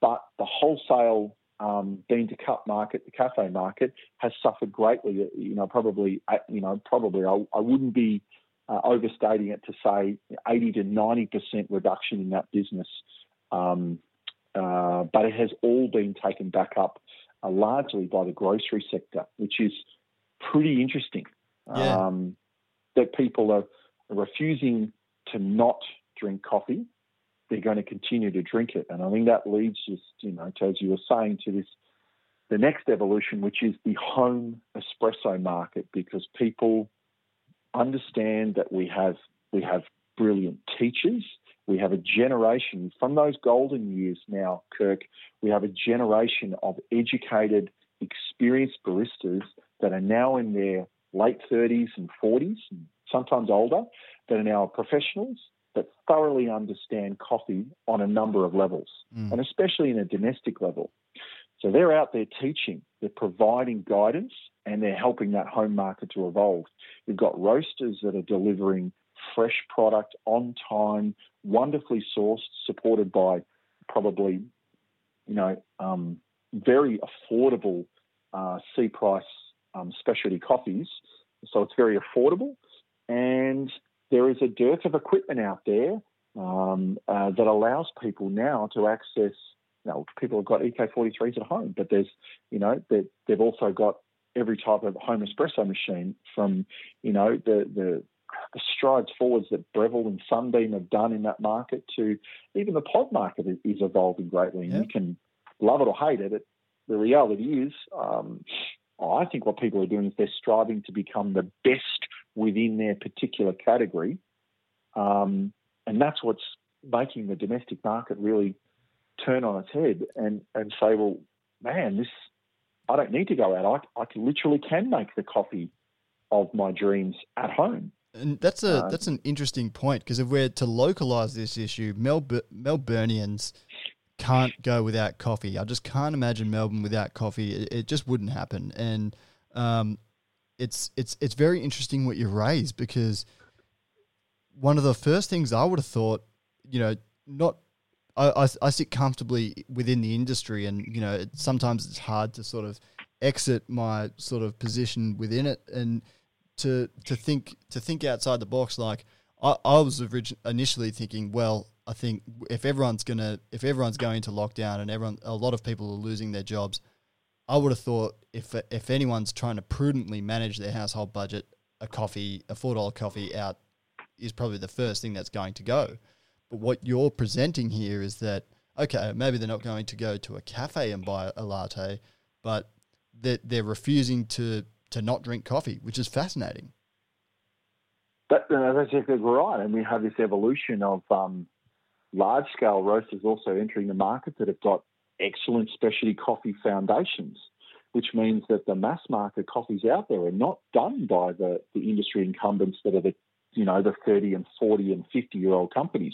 but the wholesale um, bean to cup market, the cafe market, has suffered greatly. You know, probably, you know, probably I, I wouldn't be uh, overstating it to say 80 to 90 percent reduction in that business. Um, uh, but it has all been taken back up uh, largely by the grocery sector, which is pretty interesting. Yeah. Um, that people are refusing to not drink coffee, they're going to continue to drink it. And I think that leads just, you know, as you were saying, to this the next evolution, which is the home espresso market, because people understand that we have we have brilliant teachers, We have a generation from those golden years now, Kirk. We have a generation of educated, experienced baristas that are now in their late 30s and 40s, and sometimes older, that are now professionals that thoroughly understand coffee on a number of levels, mm. and especially in a domestic level. So they're out there teaching, they're providing guidance, and they're helping that home market to evolve. You've got roasters that are delivering fresh product on time, wonderfully sourced, supported by probably, you know, um, very affordable uh, C price um, specialty coffees. So it's very affordable, and there is a dearth of equipment out there um, uh, that allows people now to access. You know, people have got EK43s at home, but there's, you know, they've also got every type of home espresso machine from, you know, the the the strides forwards that Breville and Sunbeam have done in that market to even the pod market is, evolving greatly. And you can love it or hate it. it the reality is, um, I think what people are doing is they're striving to become the best within their particular category. Um, and that's what's making the domestic market really turn on its head and, and say, well, man, this I don't need to go out. I, I literally can make the coffee of my dreams at home. And that's a uh, that's an interesting point because if we're to localize this issue, Melb- Melburnians can't go without coffee. I just can't imagine Melbourne without coffee. It, it just wouldn't happen. And um, it's it's it's very interesting what you raise because one of the first things I would have thought, you know, not I, I, I sit comfortably within the industry, and you know, it, sometimes it's hard to sort of exit my sort of position within it and to to think to think outside the box. Like I, I was orig- initially thinking, well, I think if everyone's gonna if everyone's going to lockdown and everyone a lot of people are losing their jobs, I would have thought if if anyone's trying to prudently manage their household budget, a coffee, a four dollar coffee out is probably the first thing that's going to go. But what you're presenting here is that okay, maybe they're not going to go to a cafe and buy a latte, but they're, they're refusing to to not drink coffee, which is fascinating. That, that's exactly right, and we have this evolution of um, large scale roasters also entering the market that have got excellent specialty coffee foundations, which means that the mass market coffees out there are not done by the, the industry incumbents that are the you know the 30 and 40 and 50 year old companies.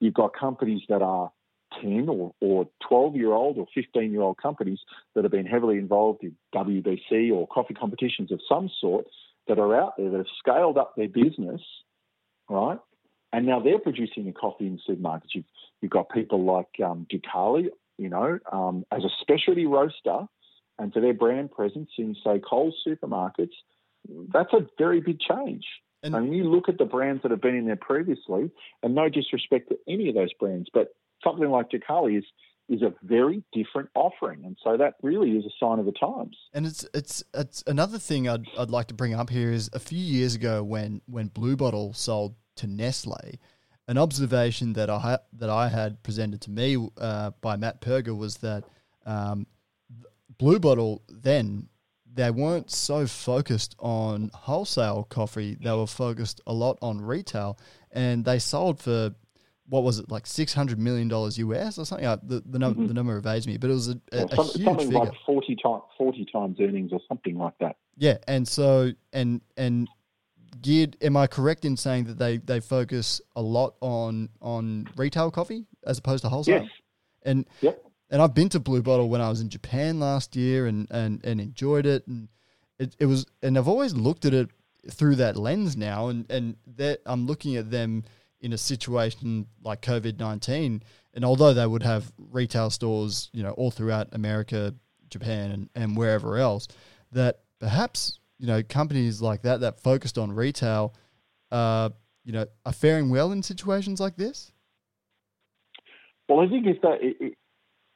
You've got companies that are 10 or, or 12 year old or 15 year old companies that have been heavily involved in WBC or coffee competitions of some sort that are out there that have scaled up their business, right? And now they're producing the coffee in supermarkets. You've, you've got people like um, Ducale, you know, um, as a specialty roaster, and for their brand presence in, say, Coles supermarkets, that's a very big change. And, and you look at the brands that have been in there previously, and no disrespect to any of those brands, but something like Ducale is is a very different offering, and so that really is a sign of the times. And it's it's it's another thing I'd I'd like to bring up here is a few years ago when when Blue Bottle sold to Nestle, an observation that I ha- that I had presented to me uh, by Matt Perger was that um, Blue Bottle then they weren't so focused on wholesale coffee; they were focused a lot on retail, and they sold for what was it like six hundred million dollars US or something? Uh, the the, num- mm-hmm. the number evades me, but it was a, a, a huge something figure. like forty times forty times earnings or something like that. Yeah, and so and and geared. Am I correct in saying that they they focus a lot on on retail coffee as opposed to wholesale? Yes. And yep. and I've been to Blue Bottle when I was in Japan last year and and and enjoyed it and it, it was and I've always looked at it through that lens now and and that I'm looking at them in a situation like COVID nineteen and although they would have retail stores you know all throughout America, Japan and, and wherever else that perhaps you know, companies like that that focused on retail, uh, you know, are faring well in situations like this? Well, I think if that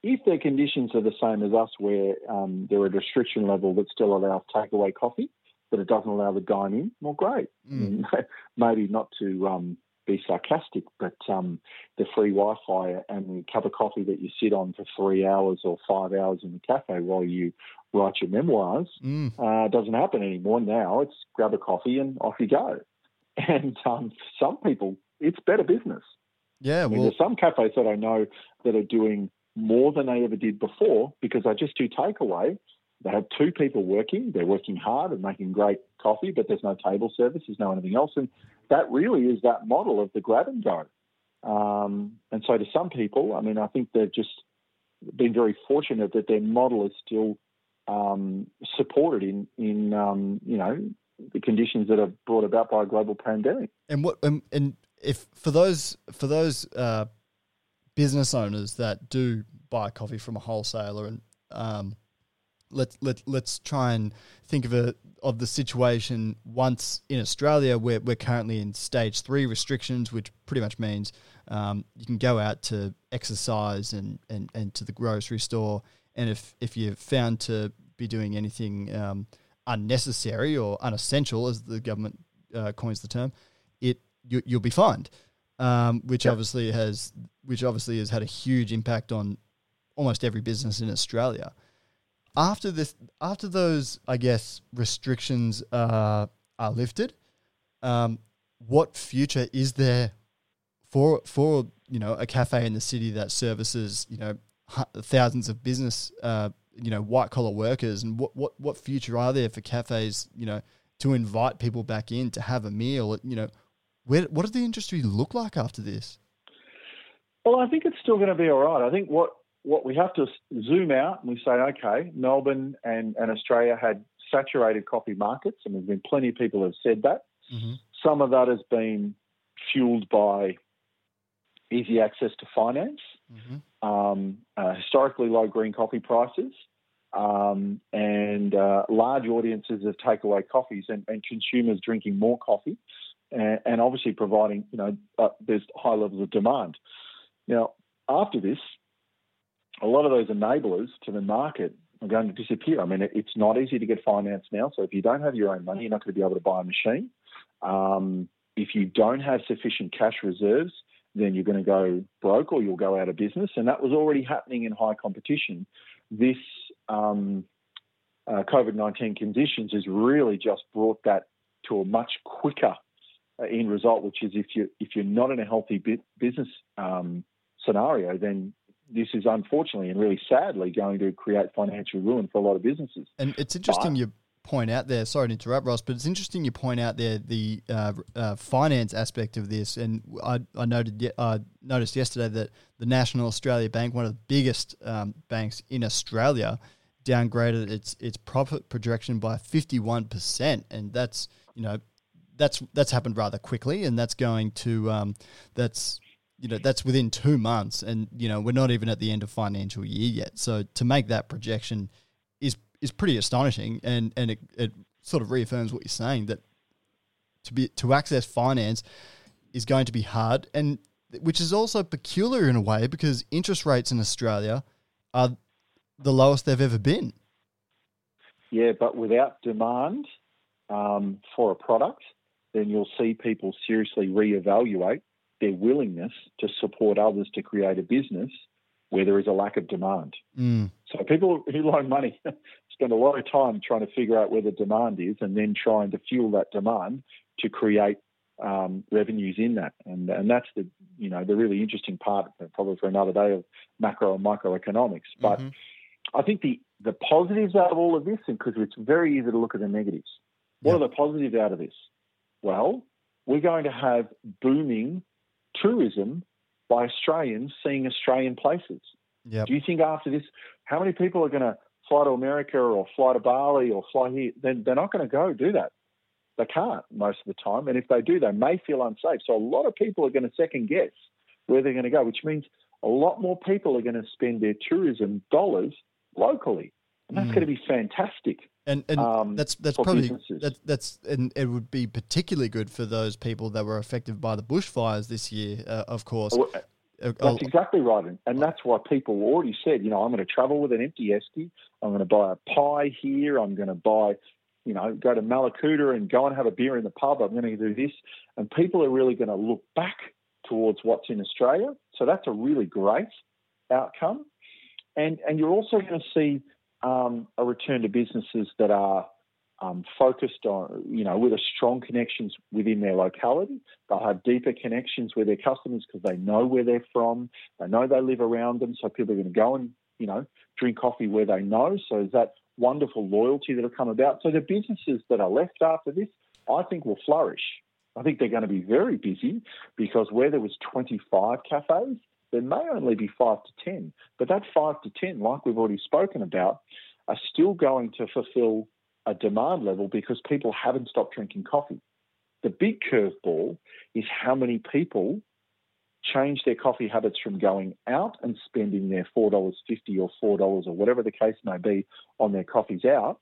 if their conditions are the same as us, where um, there are a restriction level that still allows takeaway coffee, but it doesn't allow the dine in, well, great. Mm. [laughs] Maybe not to um, be sarcastic, but um, the free Wi-Fi and the cup of coffee that you sit on for three hours or five hours in the cafe while you write your memoirs mm. uh, doesn't happen anymore. Now it's grab a coffee and off you go. [laughs] And um, some people, it's better business. Yeah, I mean, well, there's some cafes that I know that are doing more than they ever did before because they just do takeaway. They have two people working. They're working hard and making great coffee, but there's no table service. There's no anything else, and that really is that model of the grab and go. Um, and so, to some people, I mean, I think they've just been very fortunate that their model is still um, supported in in um, you know the conditions that are brought about by a global pandemic. And what um, and if for those for those uh, business owners that do buy coffee from a wholesaler and um, let let let's try and think of a of the situation once in Australia where we're currently in stage three restrictions, which pretty much means um, you can go out to exercise and, and, and to the grocery store, and if if you're found to be doing anything um, unnecessary or unessential, as the government uh, coins the term, it you, you'll be fined, um, which Yep. obviously has which obviously has had a huge impact on almost every business in Australia. After this, after those, I guess restrictions uh, are lifted, um, what future is there for for you know a cafe in the city that services you know thousands of business uh, you know white collar workers, and what what what future are there for cafes you know to invite people back in to have a meal? You know, where what does the industry look like after this? Well, I think it's still going to be all right. I think what what we have to zoom out and we say, okay, Melbourne and, and Australia had saturated coffee markets, and there's been plenty of people who have said that. Mm-hmm. Some of that has been fueled by easy access to finance, Mm-hmm. um, uh, historically low green coffee prices, um, and uh, large audiences of takeaway coffees and, and consumers drinking more coffee, and, and obviously providing, you know, uh, there's high levels of demand. Now, after this, a lot of those enablers to the market are going to disappear. I mean, it's not easy to get finance now. So if you don't have your own money, you're not going to be able to buy a machine. Um, if you don't have sufficient cash reserves, then you're going to go broke or you'll go out of business. And that was already happening in high competition. This um, uh, COVID 19 conditions has really just brought that to a much quicker uh, end result, which is if you if you're not in a healthy bu- business um, scenario, then this is unfortunately and really sadly going to create financial ruin for a lot of businesses. And it's interesting you point out there. Sorry to interrupt, Ross, but it's interesting you point out there the uh, uh, finance aspect of this. And I, I noted I noticed yesterday that the National Australia Bank, one of the biggest um, banks in Australia, downgraded its its profit projection by fifty one percent, and that's you know that's that's happened rather quickly, and that's going to um, that's you know that's within two months, and you know we're not even at the end of financial year yet. So to make that projection is is pretty astonishing, and and it, it sort of reaffirms what you're saying that to be to access finance is going to be hard, and which is also peculiar in a way because interest rates in Australia are the lowest they've ever been. Yeah, but without demand um, for a product, then you'll see people seriously reevaluate their willingness to support others to create a business where there is a lack of demand. Mm. So people who loan money [laughs] spend a lot of time trying to figure out where the demand is and then trying to fuel that demand to create um, revenues in that. And and that's the you know the really interesting part, probably for another day of macro and microeconomics. But Mhm. I think the the positives out of all of this, because it's very easy to look at the negatives. What Yeah. are the positives out of this? Well, we're going to have booming tourism by Australians seeing Australian places. Yep. Do you think after this, how many people are going to fly to America or fly to Bali or fly here? Then they're not going to go do that. They can't most of the time, and if they do, they may feel unsafe. So a lot of people are going to second guess where they're going to go, which means a lot more people are going to spend their tourism dollars locally, and that's Mm. going to be fantastic. And and Um, that's that's probably that, that's and it would be particularly good for those people that were affected by the bushfires this year, uh, of course. Well, Uh, That's exactly right, and, and that's why people already said, you know, I'm going to travel with an empty esky. I'm going to buy a pie here. I'm going to buy, you know, go to Mallacoota and go and have a beer in the pub. I'm going to do this, and people are really going to look back towards what's in Australia. So that's a really great outcome, and and you're also going to see um, a return to businesses that are um, focused on, you know, with a strong connections within their locality. They'll have deeper connections with their customers because they know where they're from. They know they live around them. So people are going to go and, you know, drink coffee where they know. So is that wonderful loyalty that will come about. So the businesses that are left after this, I think will flourish. I think they're going to be very busy because where there was 25 cafes, there may only be five to 10. But that five to 10, like we've already spoken about, are still going to fulfill a demand level because people haven't stopped drinking coffee. The big curveball is how many people change their coffee habits from going out and spending their $4.50 or $4 or whatever the case may be on their coffees out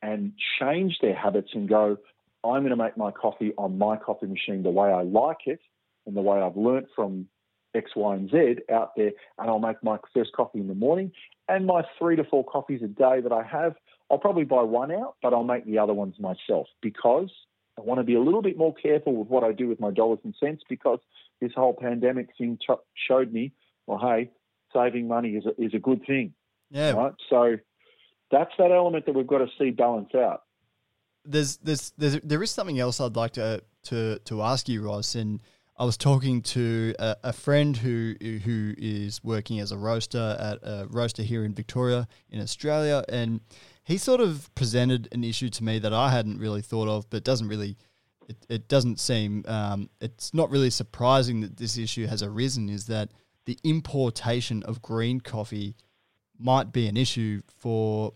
and change their habits and go, I'm going to make my coffee on my coffee machine the way I like it and the way I've learnt from X, Y, and Z out there, and I'll make my first coffee in the morning. And my three to four coffees a day that I have, I'll probably buy one out, but I'll make the other ones myself because I want to be a little bit more careful with what I do with my dollars and cents because this whole pandemic thing t- showed me, well, hey, saving money is a, is a good thing. Yeah. Right. So that's that element that we've got to see balance out. There's, there's, there's, there is something else I'd like to, to, to ask you, Ross, and I was talking to a, a, friend who who is working as a roaster at a roaster here in Victoria in Australia, and he sort of presented an issue to me that I hadn't really thought of, but doesn't really. It, it doesn't seem um, it's not really surprising that this issue has arisen. Is that the importation of green coffee might be an issue for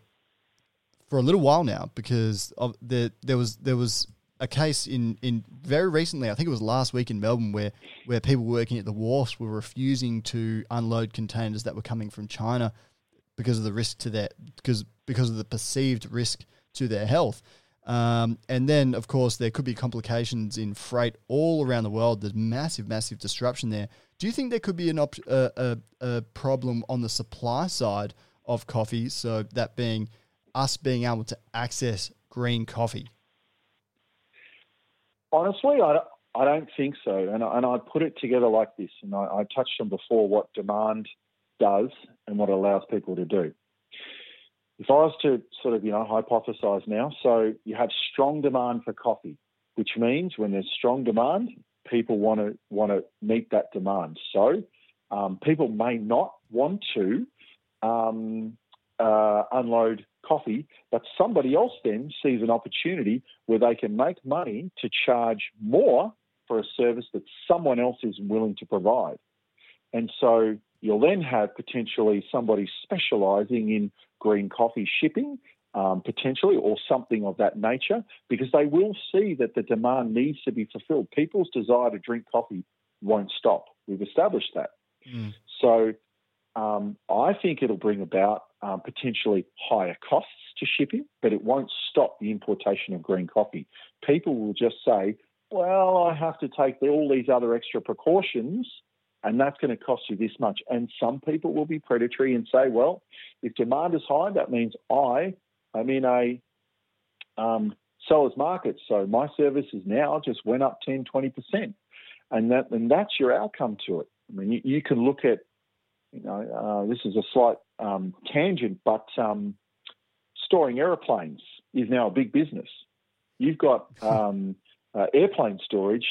for a little while now because of the there was there was a case in, in very recently, I think it was last week in Melbourne, where where people working at the wharfs were refusing to unload containers that were coming from China because of the risk to their because because of the perceived risk to their health. Um, and then, of course, there could be complications in freight all around the world. There's massive, massive disruption there. Do you think there could be an op- a, a, a problem on the supply side of coffee? So that being us being able to access green coffee. Honestly, I, I don't think so. And, and I put it together like this, and I, I touched on before what demand does and what it allows people to do. If I was to sort of, you know, hypothesize now, so you have strong demand for coffee, which means when there's strong demand, people want to want to meet that demand. So um, people may not want to um, uh, unload coffee, but somebody else then sees an opportunity where they can make money to charge more for a service that someone else is willing to provide. And so you'll then have potentially somebody specializing in green coffee shipping, um, potentially, or something of that nature, because they will see that the demand needs to be fulfilled. People's desire to drink coffee won't stop. We've established that. Mm. So um, I think it'll bring about um, potentially higher costs to shipping, but it won't stop the importation of green coffee. People will just say, well, I have to take all these other extra precautions, and that's going to cost you this much. And some people will be predatory and say, well, if demand is high, that means I am in a um, seller's market. So my services now just went up 10, 20%. And, that, and that's your outcome to it. I mean, you, you can look at you know, uh, this is a slight um, tangent, but um, storing aeroplanes is now a big business. You've got [laughs] um, uh, airplane storage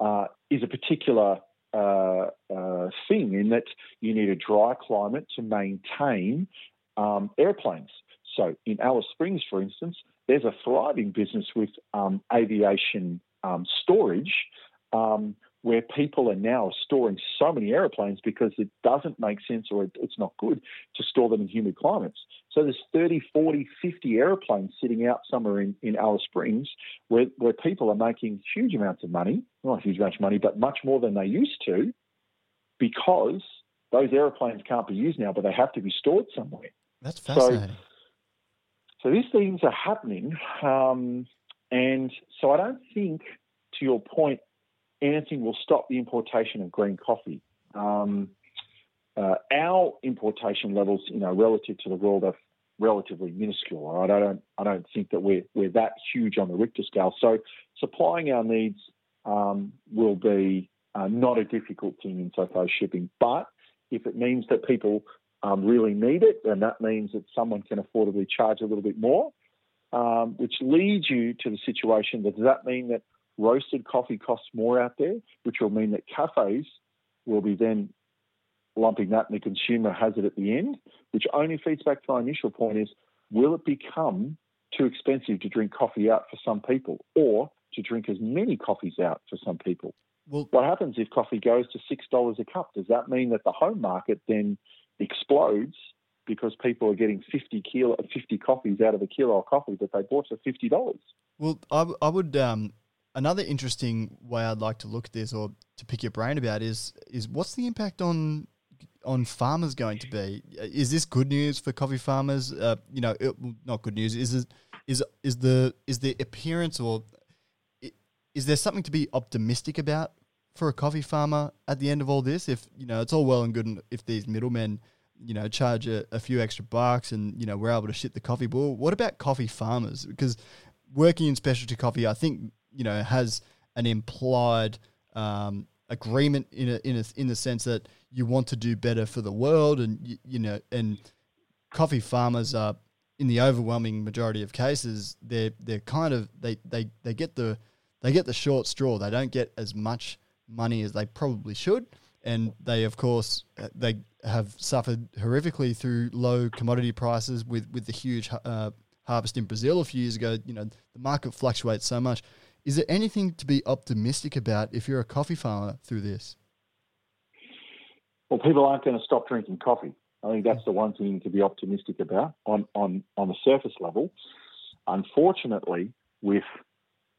uh, is a particular uh, uh, thing in that you need a dry climate to maintain um, airplanes. So in Alice Springs, for instance, there's a thriving business with um, aviation um, storage um, where people are now storing so many aeroplanes because it doesn't make sense or it's not good to store them in humid climates. So there's 30, 40, 50 aeroplanes sitting out somewhere in, in Alice Springs where, where people are making huge amounts of money, not huge amounts of money, but much more than they used to because those aeroplanes can't be used now, but they have to be stored somewhere. That's fascinating. So, so these things are happening. Um, and so I don't think, to your point, anything will stop the importation of green coffee. Um, uh, our importation levels, you know, relative to the world are relatively minuscule. I don't, I don't think that we're we're that huge on the Richter scale. So supplying our needs um, will be uh, not a difficult thing insofar as shipping. But if it means that people um, really need it, then that means that someone can affordably charge a little bit more. um, which leads you to the situation that does that mean that roasted coffee costs more out there, which will mean that cafes will be then lumping that and the consumer has it at the end, which only feeds back to our initial point is will it become too expensive to drink coffee out for some people or to drink as many coffees out for some people? Well, what happens if coffee goes to $6 a cup? Does that mean that the home market then explodes because people are getting 50 kilo, 50 coffees out of a kilo of coffee that they bought for $50? Well, I, I would um, another interesting way I'd like to look at this or to pick your brain about is is what's the impact on on farmers going to be? Is this good news for coffee farmers? Uh, you know, it, not good news. Is it, is is the is the appearance or is there something to be optimistic about for a coffee farmer at the end of all this? If you know, it's all well and good if these middlemen, you know, charge a, a few extra bucks and you know we're able to shit the coffee. But what about coffee farmers? Because working in specialty coffee, I think you know has an implied um, agreement in a, in a, in the sense that you want to do better for the world, and you, you know, and coffee farmers are in the overwhelming majority of cases they're they're kind of they they they get the they get the short straw. They don't get as much money as they probably should, and they of course uh, they have suffered horrifically through low commodity prices with with the huge uh, harvest in Brazil a few years ago. You know the market fluctuates so much. Is there anything to be optimistic about if you're a coffee farmer through this? Well, people aren't going to stop drinking coffee. I think that's the one thing to be optimistic about on on on the surface level. Unfortunately, with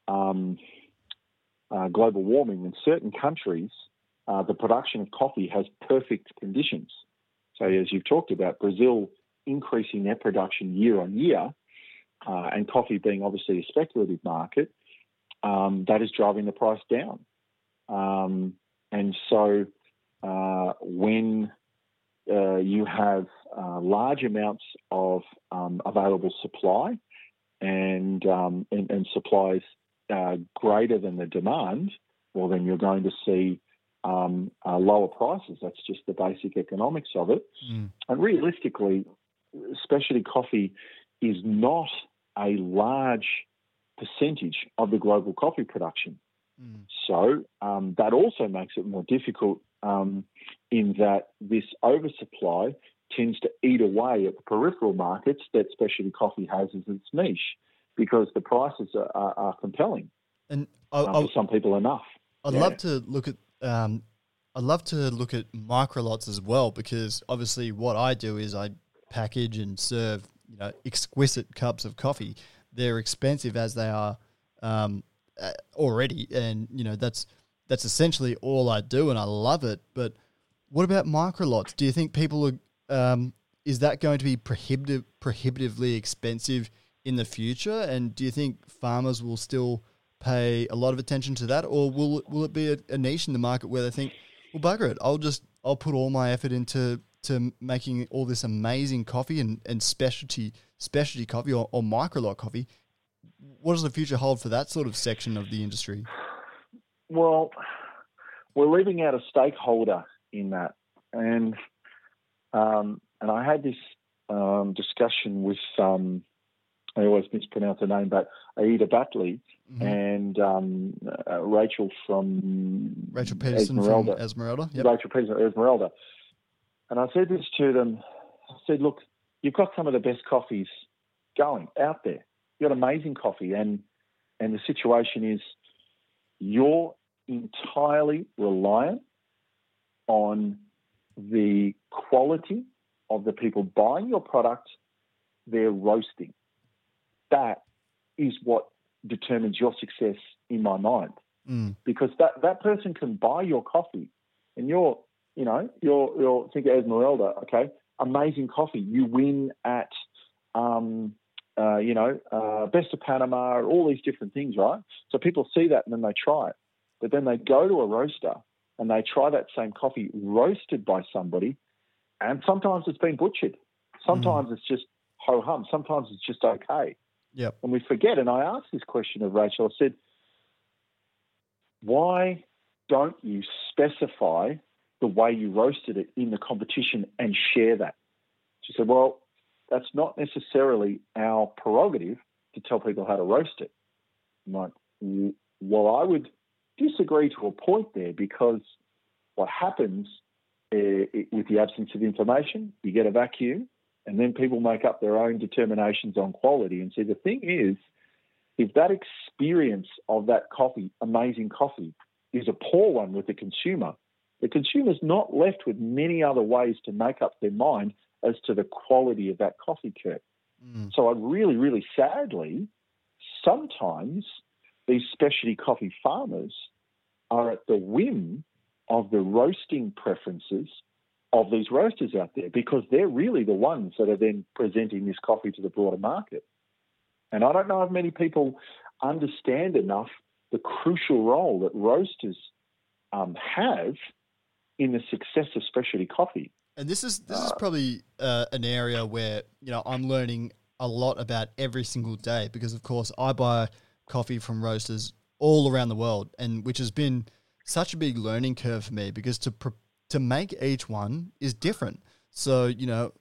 um, uh, global warming in certain countries, uh, the production of coffee has perfect conditions. So, as you've talked about, Brazil increasing their production year on year, uh, and coffee being obviously a speculative market, um, that is driving the price down. Um, and so uh, when uh, you have uh, large amounts of um, available supply and, um, and, and supplies uh, greater than the demand, well, then you're going to see um, uh, lower prices. That's just the basic economics of it. Mm. And realistically, specialty coffee is not a large percentage of the global coffee production. Mm. So um, that also makes it more difficult um, in that this oversupply tends to eat away at the peripheral markets that specialty coffee has as its niche because the prices are, are, are compelling. And I, um, for some people, enough. I'd yeah. love to look at. Um, I'd love to look at micro lots as well because obviously what I do is I package and serve you know exquisite cups of coffee they're expensive as they are um, already, and you know that's that's essentially all I do, and I love it. But what about micro lots? Do you think people are? Um, is that going to be prohibitive, prohibitively expensive in the future? And do you think farmers will still pay a lot of attention to that, or will will it be a, a niche in the market where they think, well, bugger it, I'll just I'll put all my effort into to making all this amazing coffee and, and specialty specialty coffee or, or micro lot coffee. What does the future hold for that sort of section of the industry? Well, we're leaving out a stakeholder in that, and um, and I had this um, discussion with um, I always mispronounce her name, but Aida Batlle mm-hmm. and um, uh, Rachel from Rachel Peterson Esmeralda. from Esmeralda. Yep. Rachel Peterson Esmeralda. And I said this to them. I said, look, you've got some of the best coffees going out there. You've got amazing coffee. And, and the situation is you're entirely reliant on the quality of the people buying your product, their roasting. That is what determines your success in my mind. Mm. Because that, that person can buy your coffee and you're you know, you're, you're think of Esmeralda, okay, amazing coffee. You win at, um, uh, you know, uh, Best of Panama, all these different things, right? So people see that and then they try it. But then they go to a roaster and they try that same coffee roasted by somebody, and sometimes it's been butchered. Sometimes mm. it's just ho hum. Sometimes it's just okay. Yep. And we forget. And I asked this question of Rachel. I said, why don't you specify the way you roasted it in the competition and share that. She said, Well, that's not necessarily our prerogative. to tell people how to roast it. I'm like, well, I would disagree to a point there because what happens uh, with the absence of information, you get a vacuum, and then people make up their own determinations on quality. And see, the thing is, if that experience of that coffee, amazing coffee, is a poor one with the consumer, the consumer's not left with many other ways to make up their mind as to the quality of that coffee cup. Mm. So I really, really sadly, sometimes these specialty coffee farmers are at the whim of the roasting preferences of these roasters out there because they're really the ones that are then presenting this coffee to the broader market. And I don't know if many people understand enough the crucial role that roasters um, have in the success of specialty coffee. And this is this is uh, probably uh, an area where you know I'm learning a lot about every single day because of course I buy coffee from roasters all around the world, and which has been such a big learning curve for me because to to make each one is different. So you know,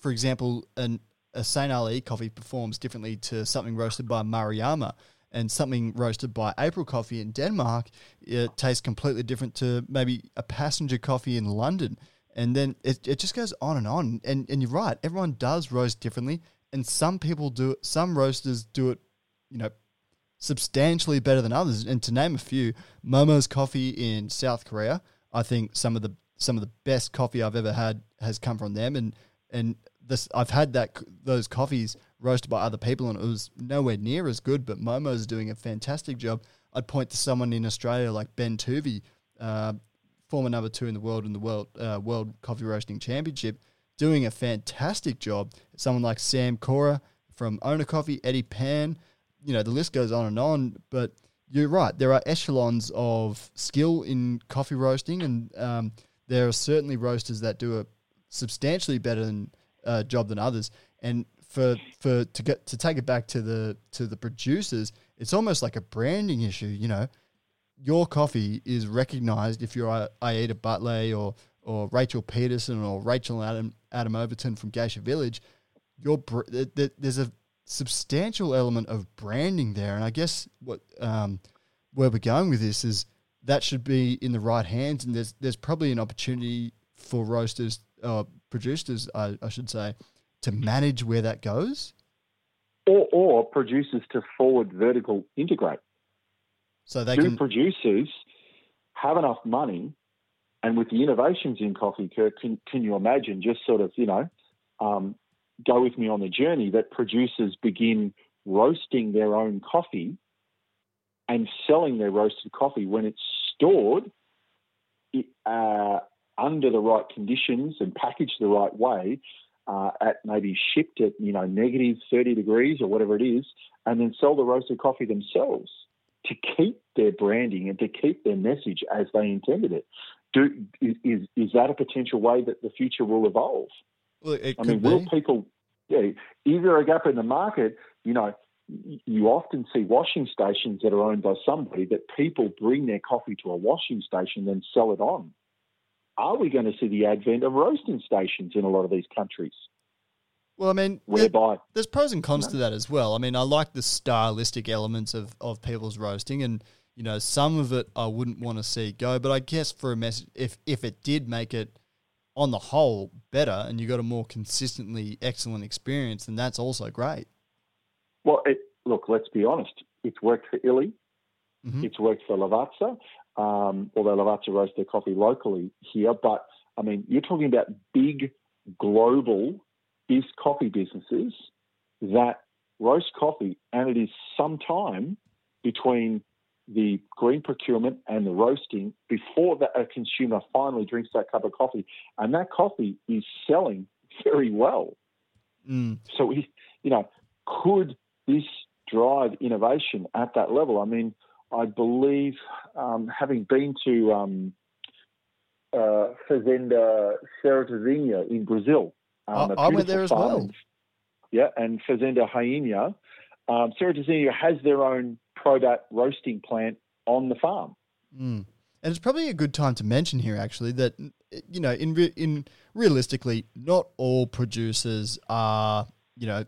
for example, an a St. Ali coffee performs differently to something roasted by Maruyama and something roasted by April Coffee in Denmark, it tastes completely different to maybe a passenger coffee in London. And then it, it just goes on and on. And, and you're right, everyone does roast differently. And some people do it, some roasters do it, you know, substantially better than others. And to name a few, Momo's Coffee in South Korea, I think some of the some of the best coffee I've ever had has come from them. And and this I've had that those coffees roasted by other people, and it was nowhere near as good. But Momo's doing a fantastic job. I'd point to someone in Australia like Ben Tuvey, uh, former number two in the world in the world uh, World Coffee Roasting Championship, doing a fantastic job. Someone like Sam Cora from Ona Coffee, Eddie Pan, you know the list goes on and on. But you're right, there are echelons of skill in coffee roasting, and um, there are certainly roasters that do a substantially better than, uh, job than others. And for for to get to take it back to the to the producers, it's almost like a branding issue. You know, your coffee is recognized if you're Aida Batlle or or Rachel Peterson or Rachel Adam Adam Overton from Geisha Village. Your there's a substantial element of branding there, and I guess what um, where we're going with this is that should be in the right hands, and there's there's probably an opportunity for roasters, uh, producers, I, I should say, to manage where that goes? Or, or producers to forward vertical integrate. So they Do can producers have enough money, and with the innovations in coffee, Kirk, can, can you imagine just sort of you know um, go with me on the journey that producers begin roasting their own coffee and selling their roasted coffee when it's stored uh, under the right conditions and packaged the right way uh, at maybe shipped at you know negative 30 degrees or whatever it is, and then sell the roasted coffee themselves to keep their branding and to keep their message as they intended it. Do is is that a potential way that the future will evolve? Well, I mean, be. will people? Yeah, is there a gap in the market? You know, you often see washing stations that are owned by somebody that people bring their coffee to a washing station and sell it on are we going to see the advent of roasting stations in a lot of these countries? Well, I mean, whereby there's pros and cons to that as well. I mean, I like the stylistic elements of, of people's roasting, and you know, some of it I wouldn't want to see go. But I guess for a message, if if it did make it on the whole better, and you got a more consistently excellent experience, then that's also great. Well, it, look, let's be honest. It's worked for Illy. Mm-hmm. It's worked for Lavazza um, although Lavazza roast their coffee locally here. But I mean, you're talking about big global is coffee businesses that roast coffee, and it is some time between the green procurement and the roasting before that a consumer finally drinks that cup of coffee, and that coffee is selling very well. Mm. So, we, you know, could this drive innovation at that level? I mean, I believe, um, having been to um, uh, Fazenda Cerejinha in Brazil. Um, I, I went there as well. Yeah, and Fazenda Rainha. Um, has their own Probat roasting plant on the farm. Mm. And it's probably a good time to mention here, actually, that you know, in in realistically, not all producers are you know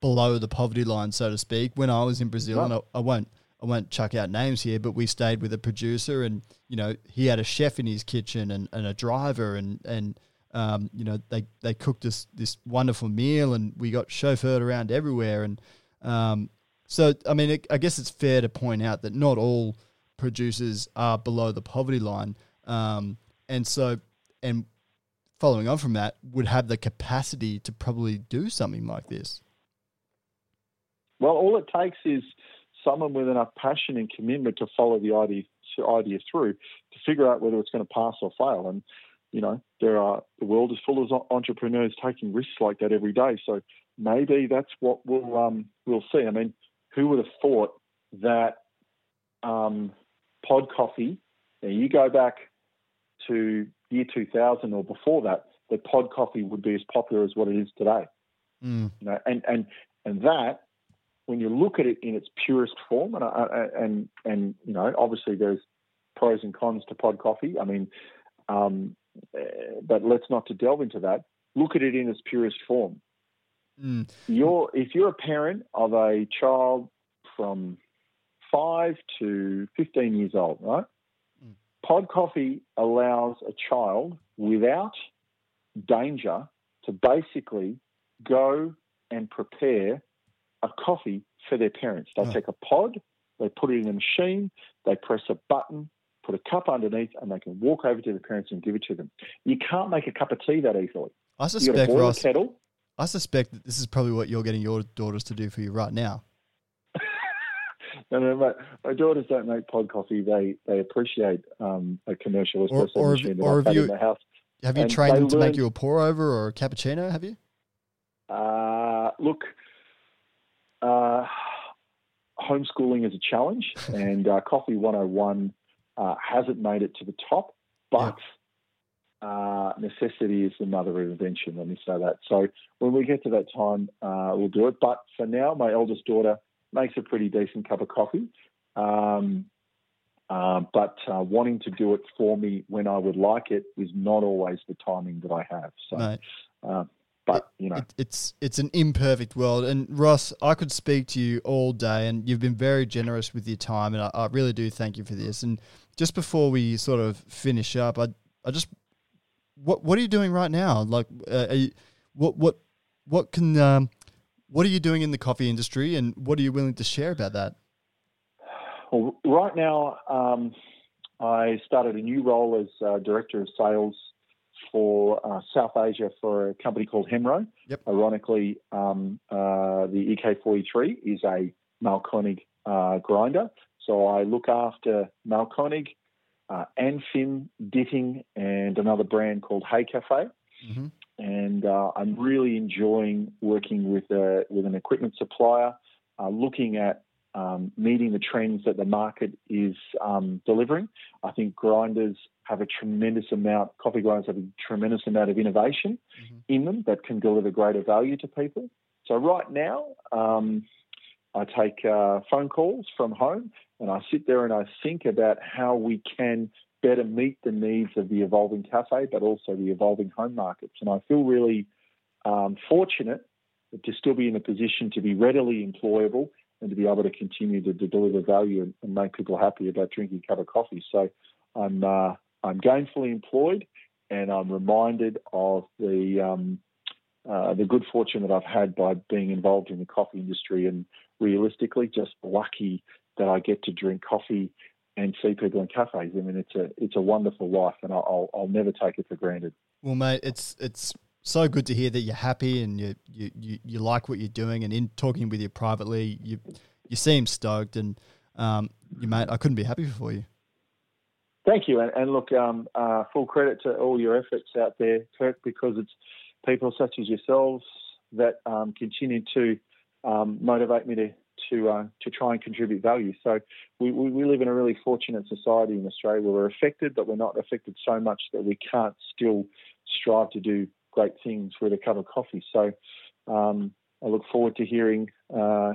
below the poverty line, so to speak. When I was in Brazil, and I, I won't I won't chuck out names here, but we stayed with a producer, and you know he had a chef in his kitchen and, and a driver, and and um, you know they they cooked us this wonderful meal, and we got chauffeured around everywhere, and um, so I mean it, I guess it's fair to point out that not all producers are below the poverty line, um, and so and following on from that would have the capacity to probably do something like this. Well, all it takes is someone with enough passion and commitment to follow the idea idea through to figure out whether it's going to pass or fail. And you know, there are the world is full of entrepreneurs taking risks like that every day. So maybe that's what we'll um, we'll see. I mean, who would have thought that um, pod coffee? Now you go back to year 2000 or before that, that pod coffee would be as popular as what it is today. Mm. You know, and and and that when you look at it in its purest form, and and and you know, obviously there's pros and cons to pod coffee. I mean, um, but let's not to delve into that. Look at it in its purest form. Mm. You're if you're a parent of a child from five to fifteen years old, right? Mm. Pod coffee allows a child without danger to basically go and prepare a coffee for their parents. They Oh. take a pod, they put it in a machine, they press a button, put a cup underneath, and they can walk over to the parents and give it to them. You can't make a cup of tea that easily. I You suspect boil Ross. a kettle. I suspect that this is probably what you're getting your daughters to do for you right now. [laughs] No, no, my, my daughters don't make pod coffee. They they appreciate um, a commercial espresso or have- machine that or I've have had in you- the house. Have you And trained them to make you a pour over or a cappuccino? Have you? Uh, look, uh, homeschooling is a challenge, [laughs] and uh, Coffee 101 uh, hasn't made it to the top, but uh, necessity is the mother of invention, let me say that. So when we get to that time, uh, we'll do it. But for now, my eldest daughter makes a pretty decent cup of coffee. Um, uh, but uh, wanting to do it for me when I would like it is not always the timing that I have. So, uh, but you know, it, it's it's an imperfect world. And Ross, I could speak to you all day, and you've been very generous with your time, and I, I really do thank you for this. And just before we sort of finish up, I I just what what are you doing right now? Like, uh, are you, what what what can um, what are you doing in the coffee industry, and what are you willing to share about that? Well, right now, um, I started a new role as uh, director of sales for uh, South Asia for a company called Hemro. Yep. Ironically, um, uh, the EK43 is a Mahlkönig uh, grinder. So I look after Mahlkönig, uh, Anfim, Ditting, and another brand called Hey Cafe Mm-hmm. and uh, I'm really enjoying working with a, with an equipment supplier, uh, looking at um, meeting the trends that the market is um, delivering. I think grinders have a tremendous amount, coffee grinders have a tremendous amount of innovation Mhm. in them that can deliver greater value to people. So right now, um, I take uh, phone calls from home and I sit there and I think about how we can better meet the needs of the evolving cafe, but also the evolving home markets. And I feel really um, fortunate to still be in a position to be readily employable and to be able to continue to, to deliver value and, and, make people happy about drinking a cup of coffee. So I'm uh, I'm gainfully employed, and I'm reminded of the um, uh, the good fortune that I've had by being involved in the coffee industry, and realistically, just lucky that I get to drink coffee and see people in cafes. I mean, it's a it's a wonderful life, and I'll I'll never take it for granted. Well, mate, it's it's so good to hear that you're happy and you you, you, you like what you're doing. And in talking with you privately, you you seem stoked, and um, you mate, I couldn't be happier for you. Thank you, and, and look, um, uh, full credit to all your efforts out there, Kirk, because it's people such as yourselves that um, continue to um, motivate me to to uh, to try and contribute value. So we, we, we live in a really fortunate society in Australia where we're affected, but we're not affected so much that we can't still strive to do great things with a cup of coffee. So um, I look forward to hearing uh,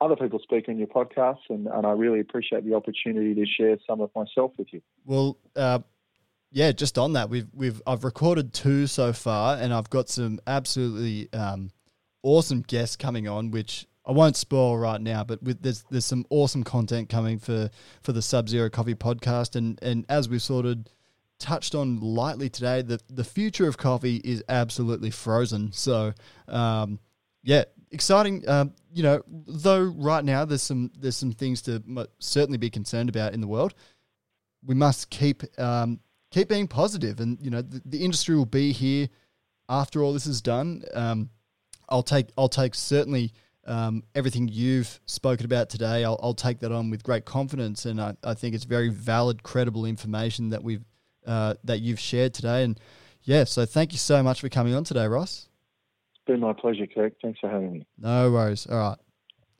other people speak on your podcast, and, and I really appreciate the opportunity to share some of myself with you. Well, uh, yeah, just on that, we've we've I've recorded two so far, and I've got some absolutely um, awesome guests coming on, which I won't spoil right now, but with there's there's some awesome content coming for for the Sub Zero Coffee podcast, and and as we've sort of touched on lightly today, the the future of coffee is absolutely frozen. So, um, yeah, exciting. Um, you know, though right now there's some there's some things to certainly be concerned about in the world. We must keep um, keep being positive, and you know the, the industry will be here after all this is done. Um, I'll take I'll take certainly um, everything you've spoken about today. I'll, I'll, take that on with great confidence, and I, I think it's very valid, credible information that we've uh, that you've shared today. And yeah, so thank you so much for coming on today, Ross. It's been my pleasure, Kirk. Thanks for having me. No worries. All right.